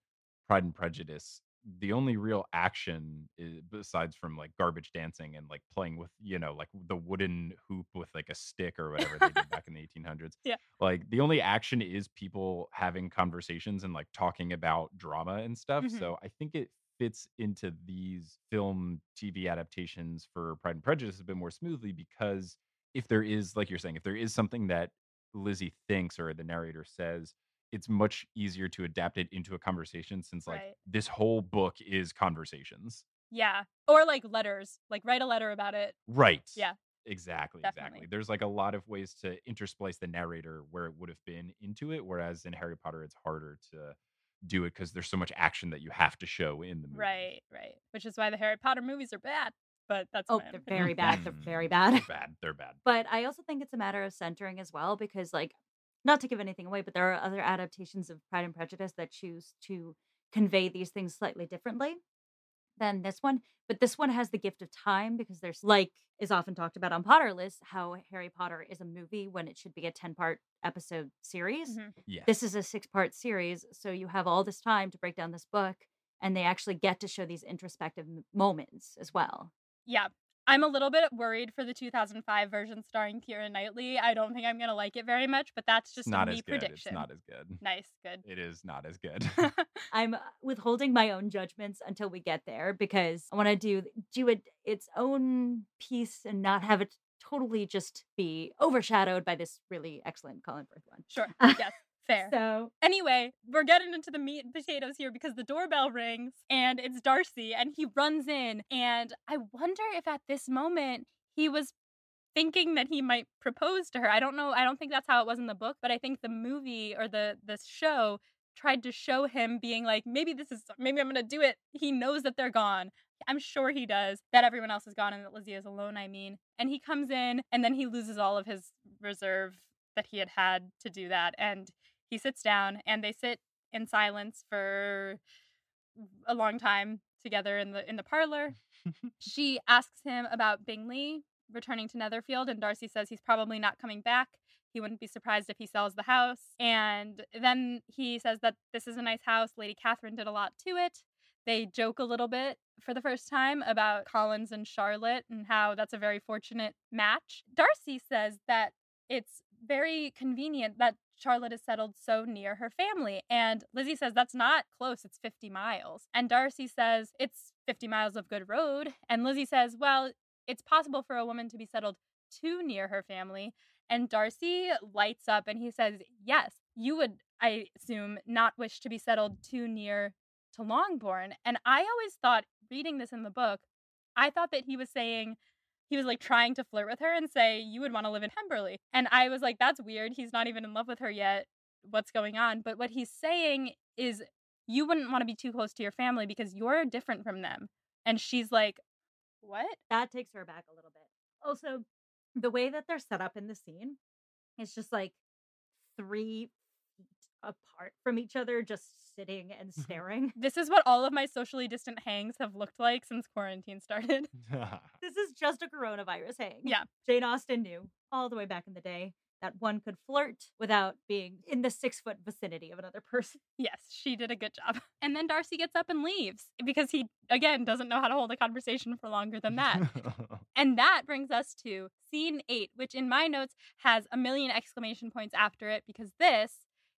S3: Pride and Prejudice the only real action is, besides from like garbage dancing and like playing with you know like the wooden hoop with like a stick or whatever they did back in the (laughs) 1800s
S2: Yeah.
S3: like the only action is people having conversations and like talking about drama and stuff
S2: Mhm.
S3: so i think it fits into these film tv adaptations for pride and prejudice a bit more smoothly because if there is like you're saying if there is something that lizzie thinks or the narrator says it's much easier to adapt it into a conversation since like
S2: Right.
S3: this whole book is conversations.
S2: Yeah. Or like letters, like write a letter about it.
S3: Right.
S2: Yeah.
S3: Exactly.
S2: Definitely.
S3: Exactly. There's like a lot of ways to intersplice the narrator where it would have been into it, whereas in Harry Potter it's harder to do it because there's so much action that you have to show in the movie.
S2: Right, right. Which is why the Harry Potter movies are bad. But that's
S4: Oh, they're very (laughs) bad. They're very mm, bad.
S3: They're (laughs) bad. They're bad.
S4: But I also think it's a matter of centering as well, because like, not to give anything away, but there are other adaptations of Pride and Prejudice that choose to convey these things slightly differently than this one. But this one has the gift of time because there's like is often talked about on Potterless how Harry Potter is a movie when it should be a 10 part episode series.
S2: Mhm.
S3: Yeah.
S4: This is a six part series, so you have all this time to break down this book, and they actually get to show these introspective m- moments as well.
S2: Yeah. I'm a little bit worried for the 2005 version starring Keira Knightley. I don't think I'm going to like it very much, but that's just
S3: not
S2: a
S3: as
S2: me
S3: good.
S2: prediction.
S3: It's not as good.
S2: nice, good.
S3: It is not as good. (laughs) (laughs)
S4: I'm uh, withholding my own judgments until we get there because I want to do do it its own piece and not have it totally just be overshadowed by this really excellent Colin Firth one.
S2: Sure. (laughs) yes. Fair.
S4: So
S2: Anyway, we're getting into the meat and potatoes here because the doorbell rings and it's Darcy and he runs in. And I wonder if at this moment he was thinking that he might propose to her. I don't know. I don't think that's how it was in the book, but I think the movie or the the show tried to show him being like maybe this is maybe I'm going to do it. He knows that they're gone. I'm sure he does. That everyone else is gone and that Lizzie is alone, I mean. And he comes in and then he loses all of his reserve that he had had to do that and he sits down and they sit in silence for a long time together in the in the parlor. (laughs) she asks him about Bingley returning to Netherfield and Darcy says he's probably not coming back. He wouldn't be surprised if he sells the house. And then he says that this is a nice house. Lady Catherine did a lot to it. They joke a little bit for the first time about Collins and Charlotte and how that's a very fortunate match. Darcy says that it's very convenient that Charlotte is settled so near her family. And Lizzie says that's not close, it's 50 miles. And Darcy says it's 50 miles of good road. And Lizzie says, well, it's possible for a woman to be settled too near her family. And Darcy lights up and he says, Yes, you would, I assume, not wish to be settled too near to Longbourn. And I always thought, reading this in the book, I thought that he was saying, he was like trying to flirt with her and say, You would want to live in Pemberley. And I was like, That's weird. He's not even in love with her yet. What's going on? But what he's saying is, You wouldn't want to be too close to your family because you're different from them. And she's like, What?
S4: That takes her back a little bit. Also, the way that they're set up in the scene is just like three apart from each other, just sitting and mm-hmm. staring. (laughs)
S2: This is what all of my socially distant hangs have looked like since quarantine started. (laughs)
S4: this is just a coronavirus hang.
S2: Yeah.
S4: Jane Austen knew all the way back in the day that one could flirt without being in the six foot vicinity of another person. (laughs)
S2: Yes, she did a good job. And then Darcy gets up and leaves because he, again, doesn't know how to hold a conversation for longer than that. and that brings us to scene eight, which in my notes has a million exclamation points after it because this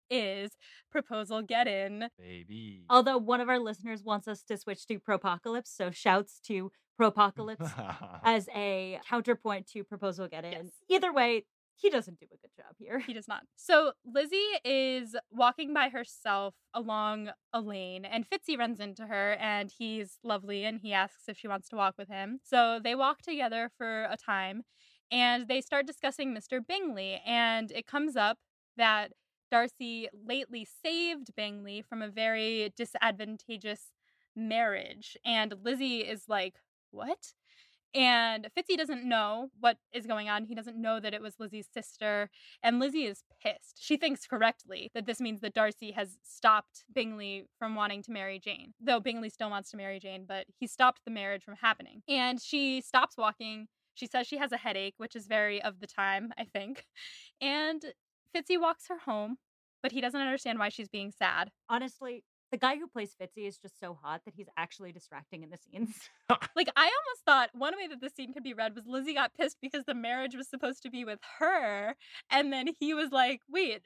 S2: is proposal get in.
S3: Baby.
S4: Although one of our listeners wants us to switch to Propocalypse, so shouts to Propocalypse (laughs) as a counterpoint to proposal get in.
S2: Yes.
S4: Either way, he doesn't do a good job here.
S2: He does not. So Lizzie is walking by herself along a lane, and Fitzy runs into her, and he's lovely, and he asks if she wants to walk with him. So they walk together for a time, and they start discussing Mr. Bingley, and it comes up that Darcy lately saved Bingley from a very disadvantageous marriage, and Lizzie is like, "What?" And Fitzy doesn't know what is going on. He doesn't know that it was Lizzie's sister. And Lizzie is pissed. She thinks correctly that this means that Darcy has stopped Bingley from wanting to marry Jane. Though Bingley still wants to marry Jane, but he stopped the marriage from happening. And she stops walking. She says she has a headache, which is very of the time, I think. And Fitzy walks her home, but he doesn't understand why she's being sad.
S4: Honestly, the guy who plays Fitzy is just so hot that he's actually distracting in the scenes. (laughs)
S2: Like, (laughs) I almost thought one way that the scene could be read was Lizzie got pissed because the marriage was supposed to be with her. And then he was like, wait,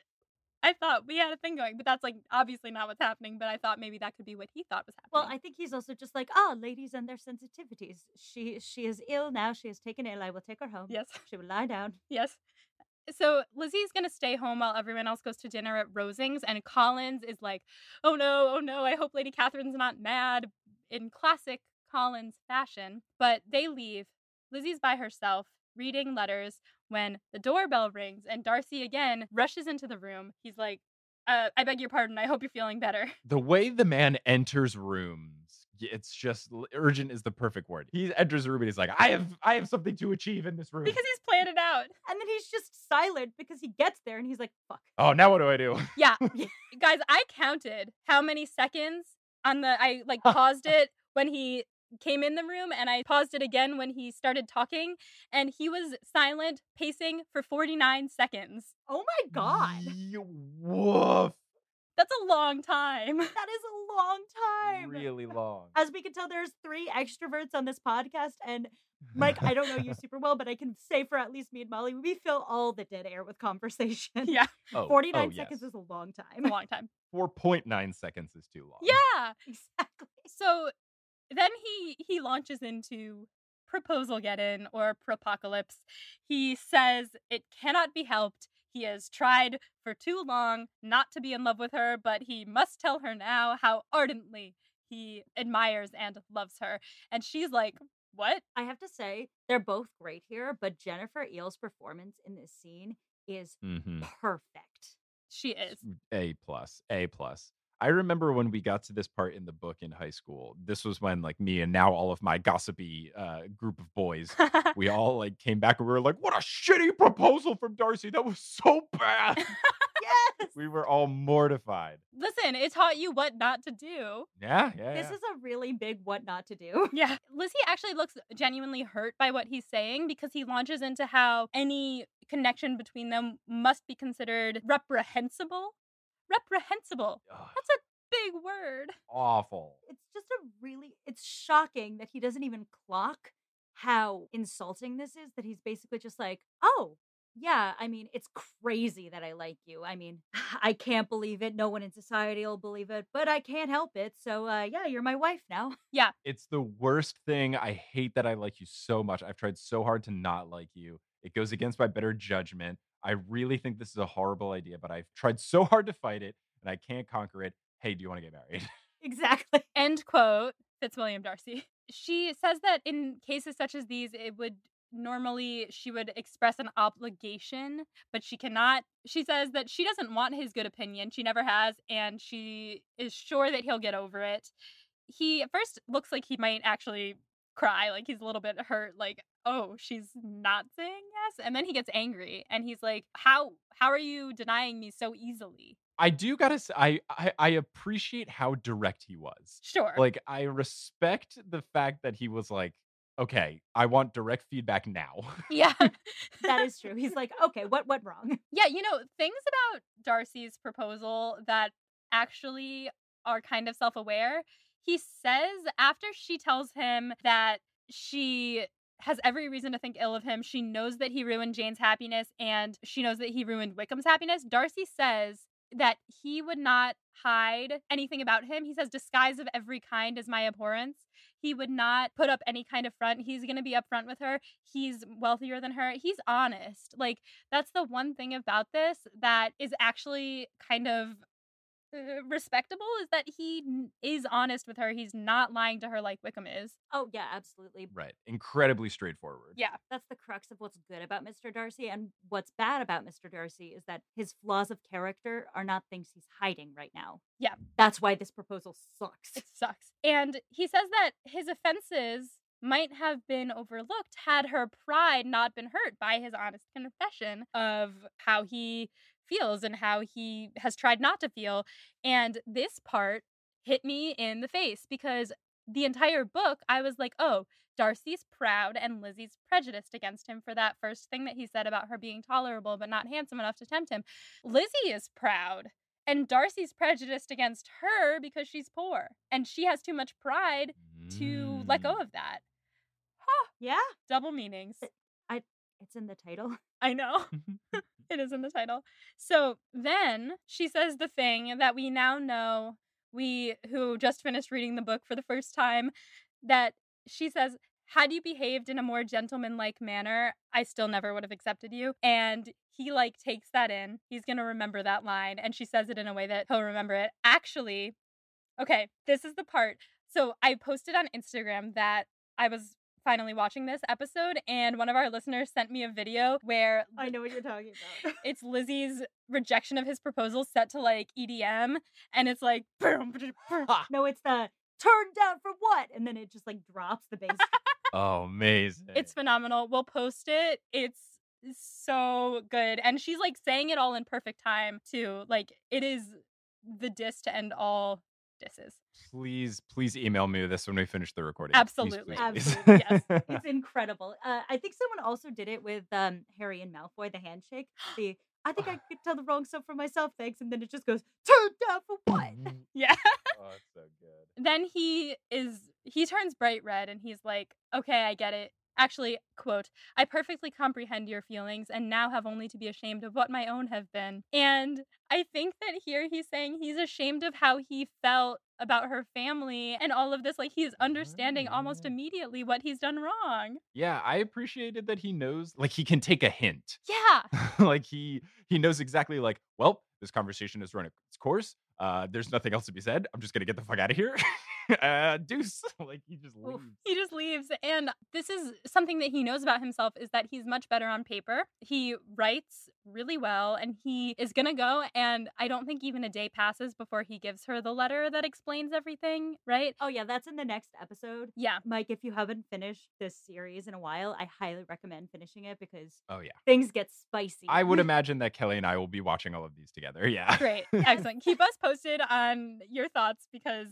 S2: I thought we had a thing going. But that's like obviously not what's happening. But I thought maybe that could be what he thought was happening.
S4: Well, I think he's also just like, ah, ladies and their sensitivities. She she is ill now. She is taken ill. I will take her home.
S2: yes,
S4: She will lie down. (laughs)
S2: yes. So Lizzie's gonna stay home while everyone else goes to dinner at Rosings, and Collins is like, "Oh no, oh no! I hope Lady Catherine's not mad." In classic Collins fashion, but they leave. Lizzie's by herself reading letters when the doorbell rings, and Darcy again rushes into the room. He's like, uh, "I beg your pardon. I hope you're feeling better." (laughs)
S3: the way the man enters rooms it's just urgent is the perfect word he enters a room and he's like i have i have something to achieve in this room
S2: Because he's planned it out.
S4: And then he's just silent because he gets there and he's like, fuck.
S3: oh now what do i do (laughs)
S2: Yeah. Guys, I counted how many seconds on the I like (laughs) paused it when he came in the room and I paused it again when he started talking and he was silent pacing for 49 seconds.
S4: Oh my god.
S3: Ye- woof
S2: That's a long time. (laughs)
S4: That is a long time.
S3: really long
S4: As we can tell, there's three extroverts on this podcast, and Mike, I don't know you (laughs) super well, but I can say for at least me and Molly, we fill all the dead air with conversation.
S2: Yeah, (laughs)
S3: oh, oh,
S4: 49
S3: oh,
S4: seconds
S3: yes.
S4: is a long
S2: it's a
S4: time.
S2: long time.
S3: 4.9 seconds is too long
S2: Yeah.
S4: exactly.
S2: So then he he launches into proposal get in or propocalypse. He says it cannot be helped. He has tried for too long not to be in love with her, but he must tell her now how ardently he admires and loves her. And she's like, "What?
S4: I have to say, they're both great here, but Jennifer Ehle's performance in this scene is
S3: hmm
S4: perfect.
S2: She is."
S3: A plus, A plus. I remember when we got to this part in the book in high school. This was when like me and now all of my gossipy uh, group of boys, (laughs) we all like came back and we were like, "What a shitty proposal from Darcy! That was so bad." (laughs) (laughs)
S4: Yes.
S3: we were all mortified.
S2: Listen, it taught you what not to do.
S3: Yeah, yeah.
S4: This
S3: yeah.
S4: is a really big what not to do.
S2: Yeah. Lizzie actually looks genuinely hurt by what he's saying because he launches into how any connection between them must be considered reprehensible. Reprehensible.
S3: Ugh,
S2: That's a big word.
S3: awful.
S4: It's just a really it's shocking that he doesn't even clock how insulting this is that he's basically just like, "Oh, yeah, I mean, it's crazy that I like you. I mean, (sighs) I can't believe it. No one in society will believe it, but I can't help it. So, uh yeah, you're my wife now." (laughs) Yeah.
S3: It's the worst thing. I hate that I like you so much. I've tried so hard to not like you. It goes against my better judgment. I really think this is a horrible idea, but I've tried so hard to fight it and I can't conquer it. Hey, do you want to get married? (laughs)
S4: Exactly. (laughs)
S2: End quote, Fitzwilliam Darcy. She says that in cases such as these, it would normally she would express an obligation, but she cannot. She says that she doesn't want his good opinion. She never has, and she is sure that he'll get over it. He at first looks like he might actually cry, like he's a little bit hurt, like, oh, she's not saying yes. And then he gets angry and he's like, How how are you denying me so easily?
S3: I do gotta say, I, I I appreciate how direct he was.
S2: Sure.
S3: Like, I respect the fact that he was like, okay, I want direct feedback now.
S2: yeah. (laughs) (laughs)
S4: That is true. He's like, okay, what went wrong?
S2: Yeah, you know, things about Darcy's proposal that actually are kind of self aware. He says after she tells him that she has every reason to think ill of him, she knows that he ruined Jane's happiness and she knows that he ruined Wickham's happiness. Darcy says that he would not hide anything about him. He says, disguise of every kind is my abhorrence. He would not put up any kind of front. He's going to be upfront with her. He's wealthier than her. He's honest. Like, that's the one thing about this that is actually kind of uh, (laughs) respectable is that he is honest with her. He's not lying to her like Wickham is.
S4: Oh yeah, absolutely.
S3: right. Incredibly straightforward.
S2: Yeah.
S4: That's the crux of what's good about Mr. Darcy and what's bad about Mr. Darcy is that his flaws of character are not things he's hiding right now.
S2: Yeah.
S4: That's why this proposal sucks.
S2: It sucks. And he says that his offenses might have been overlooked had her pride not been hurt by his honest confession of how he feels and how he has tried not to feel. And this part hit me in the face because the entire book, I was like, oh, Darcy's proud and Lizzie's prejudiced against him for that first thing that he said about her being tolerable but not handsome enough to tempt him. Lizzie is proud and Darcy's prejudiced against her because she's poor and she has too much pride to let go
S3: Mm.
S2: of that. Huh,
S4: Yeah,
S2: double meanings. I.
S4: it's in the title.
S2: I know. (laughs) (laughs) it is in the title. So then she says the thing that we now know, we who just finished reading the book for the first time, that she says, had you behaved in a more gentlemanlike manner, I still never would have accepted you. And he like takes that in. He's gonna remember that line. And she says it in a way that he'll remember it. Actually, okay, this is the part. So I posted on Instagram that I was finally watching this episode, and one of our listeners sent me a video where
S4: I know what you're talking about. (laughs)
S2: it's Lizzie's rejection of his proposal set to like EDM, and it's like boom,
S4: no, it's the turn down for what? And then it just like drops the bass. (laughs)
S3: Oh, amazing.
S2: it's phenomenal. We'll post it. It's so good, and she's like saying it all in perfect time too. Like it is the diss to end all disses.
S3: please, please email me this when we finish the recording.
S2: Absolutely.
S3: please, please.
S4: Absolutely, yes. it's (laughs) incredible. Uh, I think someone also did it with um, Harry and Malfoy, the handshake. (gasps) The I think I could tell the wrong stuff for myself, thanks. And then it just goes, turn down for what? (laughs)
S2: Yeah.
S3: oh, it's so good.
S2: then he is he turns bright red and he's like okay i get it actually quote i perfectly comprehend your feelings and now have only to be ashamed of what my own have been and i think that here he's saying he's ashamed of how he felt about her family and all of this like he's understanding almost
S3: Ah.
S2: immediately what he's done wrong
S3: Yeah, I appreciated that he knows, like he can take a hint.
S2: yeah (laughs)
S3: like he he knows exactly like, well, this conversation has run its course. Uh, there's nothing else to be said. I'm just gonna get the fuck out of here. (laughs) uh, deuce. (laughs) like he just leaves.
S2: he just leaves and this is something that he knows about himself is that he's much better on paper he writes really well and he is gonna go and i don't think even a day passes before he gives her the letter that explains everything right
S4: Oh, yeah, that's in the next episode.
S2: yeah
S4: Mike, if you haven't finished this series in a while, I highly recommend finishing it because
S3: Oh yeah.
S4: things get spicy.
S3: I would (laughs) imagine that Kelly and I will be watching all of these together. Yeah.
S2: great (laughs) excellent keep us posted on your thoughts because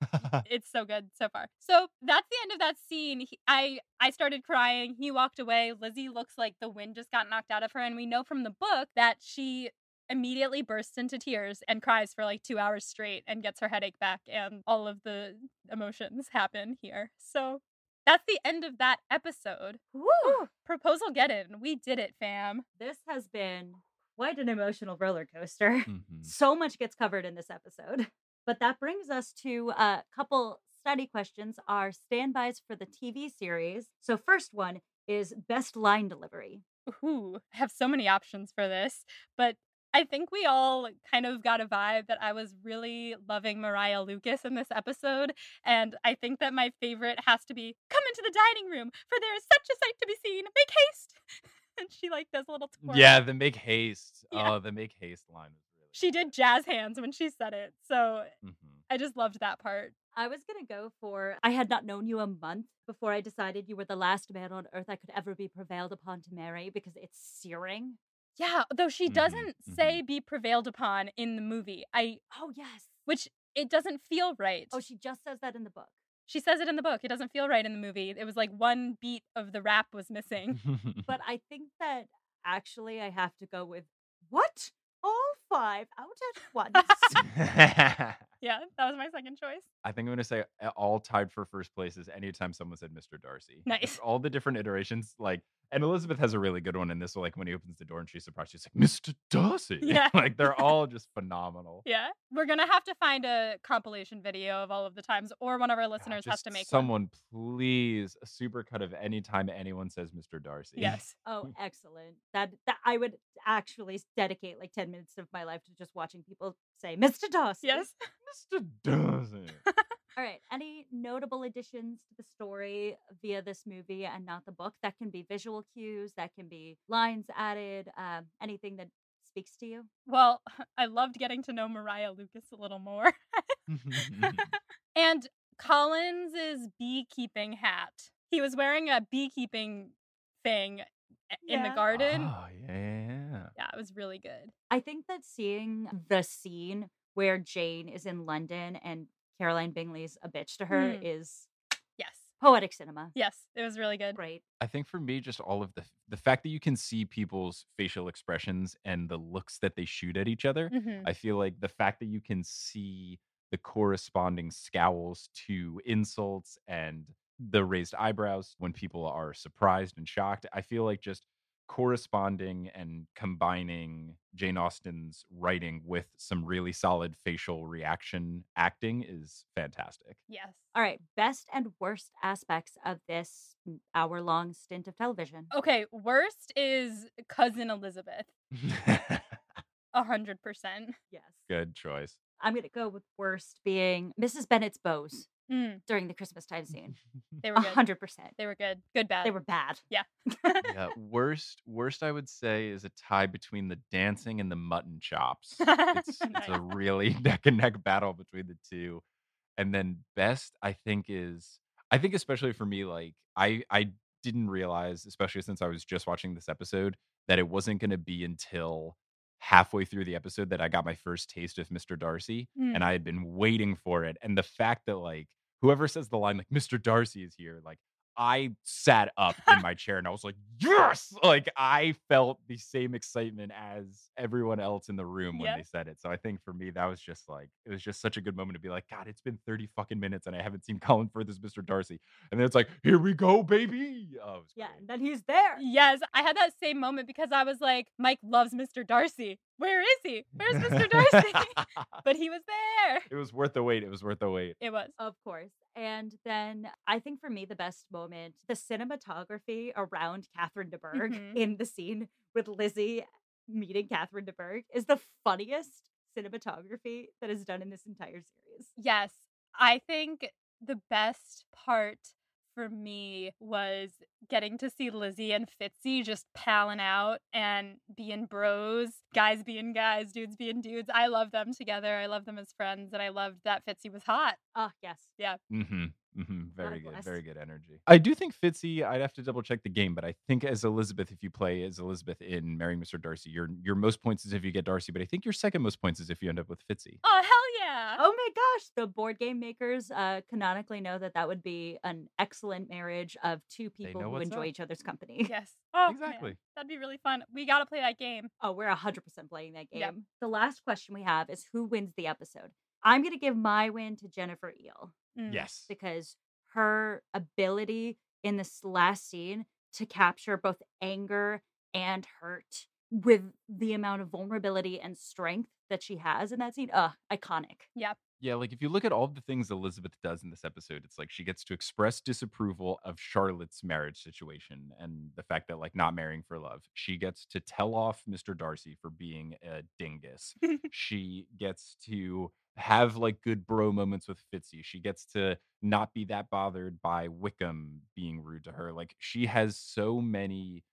S2: (laughs) it's so good so far. So that's the end of that scene. He, I I started crying. He walked away. Lizzie looks like the wind just got knocked out of her, and we know from the book that she immediately bursts into tears and cries for like two hours straight and gets her headache back, and all of the emotions happen here. So that's the end of that episode.
S4: Woo!
S2: Proposal get in. We did it, fam.
S4: This has been quite an emotional roller coaster.
S3: Mhm.
S4: So much gets covered in this episode. But that brings us to a couple study questions, are standbys for the TV series. So, first one is best line delivery.
S2: Ooh, I have so many options for this, but I think we all kind of got a vibe that I was really loving Maria Lucas in this episode. And I think that my favorite has to be come into the dining room, for there is such a sight to be seen. Make haste. (laughs) and she like does a little twirl.
S3: Yeah, the make haste.
S2: Yeah.
S3: Oh, the make haste line really.
S2: She did jazz hands when she said it. So
S3: Mhm.
S2: I just loved that part.
S4: I was gonna go for I had not known you a month before I decided you were the last man on earth I could ever be prevailed upon to marry because it's searing.
S2: Yeah, though she
S3: Mhm,
S2: doesn't say be prevailed upon in the movie. I
S4: Oh yes.
S2: which it doesn't feel right.
S4: Oh, she just says that in the book.
S2: She says it in the book. It doesn't feel right in the movie. It was like one beat of the rap was missing.
S4: But I think that actually I have to go with what? All five out at (laughs) once. (laughs)
S2: yeah, that was my second choice.
S3: I think I'm gonna say uh, all tied for first place is anytime someone said Mr. Darcy.
S2: Nice.
S3: All the different iterations, like, and Elizabeth has a really good one in this. So, like, when he opens the door and she's surprised, she's like, Mr. Darcy.
S2: Yeah. (laughs)
S3: like, they're all (laughs) just phenomenal.
S2: Yeah. We're going to have to find a compilation video of all of the times, or one of our
S3: God,
S2: listeners has to make one.
S3: someone, please, a supercut of any time anyone says Mr. Darcy.
S2: Yes. (laughs)
S4: Oh, mm. excellent. That that I would actually dedicate like 10 minutes of my life to just watching people say Mr. Darcy.
S2: Yes.
S3: Mr. Darcy.
S4: All right. Any notable additions to the story via this movie and not the book? That can be visual cues, that can be lines added, um, anything that speaks to you.
S2: Well, (laughs) I loved getting to know Maria Lucas a little more. (laughs) (laughs) and Collins's beekeeping hat. He was wearing a beekeeping thing a- in the garden.
S3: Oh, yeah.
S2: Yeah, it was really good.
S4: I think that seeing the scene where Jane is in London and Caroline Bingley's a bitch to her
S2: Mm.
S4: is
S2: Yes.
S4: poetic cinema.
S2: Yes, it was really good.
S4: Great.
S3: I think for me, just all of the the fact that you can see people's facial expressions and the looks that they shoot at each other.
S2: Mhm.
S3: I feel like the fact that you can see the corresponding scowls to insults and the raised eyebrows when people are surprised and shocked. I feel like just corresponding and combining Jane Austen's writing with some really solid facial reaction acting is fantastic.
S2: Yes.
S4: All right. Best and worst aspects of this hour long stint of television.
S2: Okay, worst is cousin Elizabeth. (laughs) A hundred percent.
S4: Yes.
S3: Good choice.
S4: I'm going to go with worst being Mrs. Bennet's bows
S2: Mm,
S4: during the Christmas time scene. (laughs)
S2: they were good.
S4: hundred percent.
S2: They were good. Good bad.
S4: They were bad.
S2: Yeah. (laughs)
S3: yeah, worst worst I would say is a tie between the dancing and the mutton chops. (laughs) It's, it's a really neck and neck battle between the two. And then best I think is I think especially for me like I I didn't realize especially since I was just watching this episode that it wasn't going to be until halfway through the episode that I got my first taste of Mr. Darcy
S2: Mm.
S3: and I had been waiting for it and the fact that like whoever says the line like Mr. Darcy is here like I sat up in my chair and I was like, yes! Like I felt the same excitement as everyone else in the room when
S2: Yeah.
S3: they said it. So I think for me, that was just like, it was just such a good moment to be like, God, it's been 30 fucking minutes and I haven't seen (laughs) Colin Firth as Mr. Darcy. And then it's like, here we go, baby. Oh,
S4: Yeah.
S3: great.
S4: And then he's there.
S2: Yes, I had that same moment because I was like, Mike loves Mr. Darcy. Where is he? Where's Mr. (laughs) Darcy? (laughs) but he was there.
S3: it was worth the wait. It was worth the wait.
S2: It was.
S4: Of course. And then I think for me, the best moment, the cinematography around Catherine de Bourgh
S2: Mhm.
S4: in the scene with Lizzie meeting Catherine de Bourgh is the funniest cinematography that is done in this entire series.
S2: Yes, I think the best part for me was getting to see Lizzie and Fitzy just palling out and being bros, guys being guys, dudes being dudes. I love them together. I love them as friends, and I loved that Fitzy was hot.
S4: Ah, yes. Yeah.
S3: Mm-hmm. Mm-hmm. (laughs) Very good.
S4: bless.
S3: Very good energy. I do think Fitzy, I'd have to double check the game, but I think as Elizabeth, if you play as Elizabeth in Marrying Mr. Darcy, your your most points is if you get Darcy, but I think your second most points is if you end up with Fitzy.
S2: Oh hell yeah!
S4: Oh my gosh, the board game makers uh, canonically know that that would be an excellent marriage of two people who enjoy
S3: up.
S4: each other's company. (laughs)
S2: yes. Oh man,
S3: Exactly.
S2: that'd be really fun. We gotta play that game.
S4: Oh, we're 100% playing that game.
S2: Yep.
S4: The last question we have is who wins the episode? I'm going to give my win to Jennifer Ehle
S2: Mm.
S3: Yes.
S4: because her ability in this last scene to capture both anger and hurt with the amount of vulnerability and strength that she has in that scene, uh, iconic.
S2: Yep.
S3: Yeah, like if you look at all the things Elizabeth does in this episode, it's like she gets to express disapproval of Charlotte's marriage situation and the fact that like not marrying for love. She gets to tell off Mr. Darcy for being a dingus. (laughs) she gets to have like good bro moments with Fitzy. She gets to not be that bothered by Wickham being rude to her. Like she has so many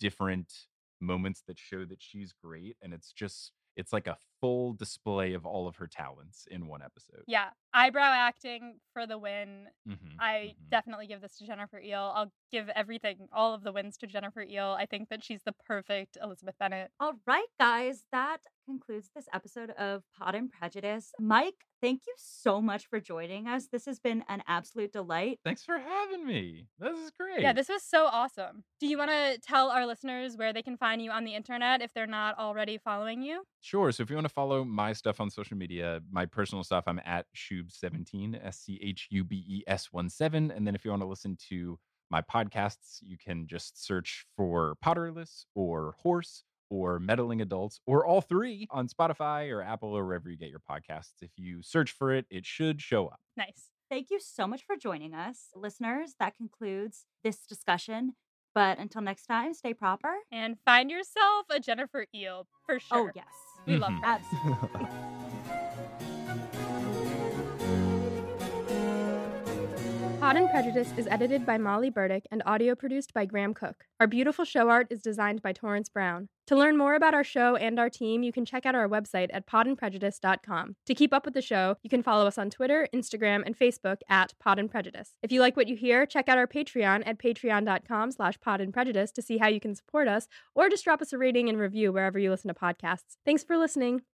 S3: different moments that show that she's great and it's just it's like a full display of all of her talents in one episode.
S2: Yeah, eyebrow acting for the win.
S3: Mhm,
S2: I
S3: mhm.
S2: definitely give this to Jennifer Ehle. I'll give everything, all of the wins to Jennifer Ehle. I think that she's the perfect Elizabeth Bennet.
S4: All right, guys, that concludes this episode of Pod and Prejudice. Mike, thank you so much for joining us. This has been an absolute delight.
S3: Thanks for having me. This is great.
S2: Yeah, this was so awesome. Do you want to tell our listeners where they can find you on the internet if they're not already following you?
S3: Sure. So if you want to follow my stuff on social media, my personal stuff, I'm at mm-hmm. Shubes17, S C H U B E S 1 7. And then if you want to listen to my podcasts, you can just search for Potterless or Horse or Meddling Adults or all three on Spotify or Apple or wherever you get your podcasts. If you search for it, it should show up.
S2: Nice.
S4: Thank you so much for joining us. Listeners, that concludes this discussion. But until next time, stay proper.
S2: And find yourself a Jennifer Ehle for oh, sure.
S4: Oh, yes.
S2: We love
S3: Mhm. (laughs)
S1: Pod and Prejudice is edited by Molly Burdick and audio produced by Graham Cook. Our beautiful show art is designed by Torrance Brown. To learn more about our show and our team, you can check out our website at podandprejudice.com. To keep up with the show, you can follow us on Twitter, Instagram, and Facebook at Pod and Prejudice. If you like what you hear, check out our Patreon at patreon.com slash pod and prejudice to see how you can support us, or just drop us a rating and review wherever you listen to podcasts. Thanks for listening.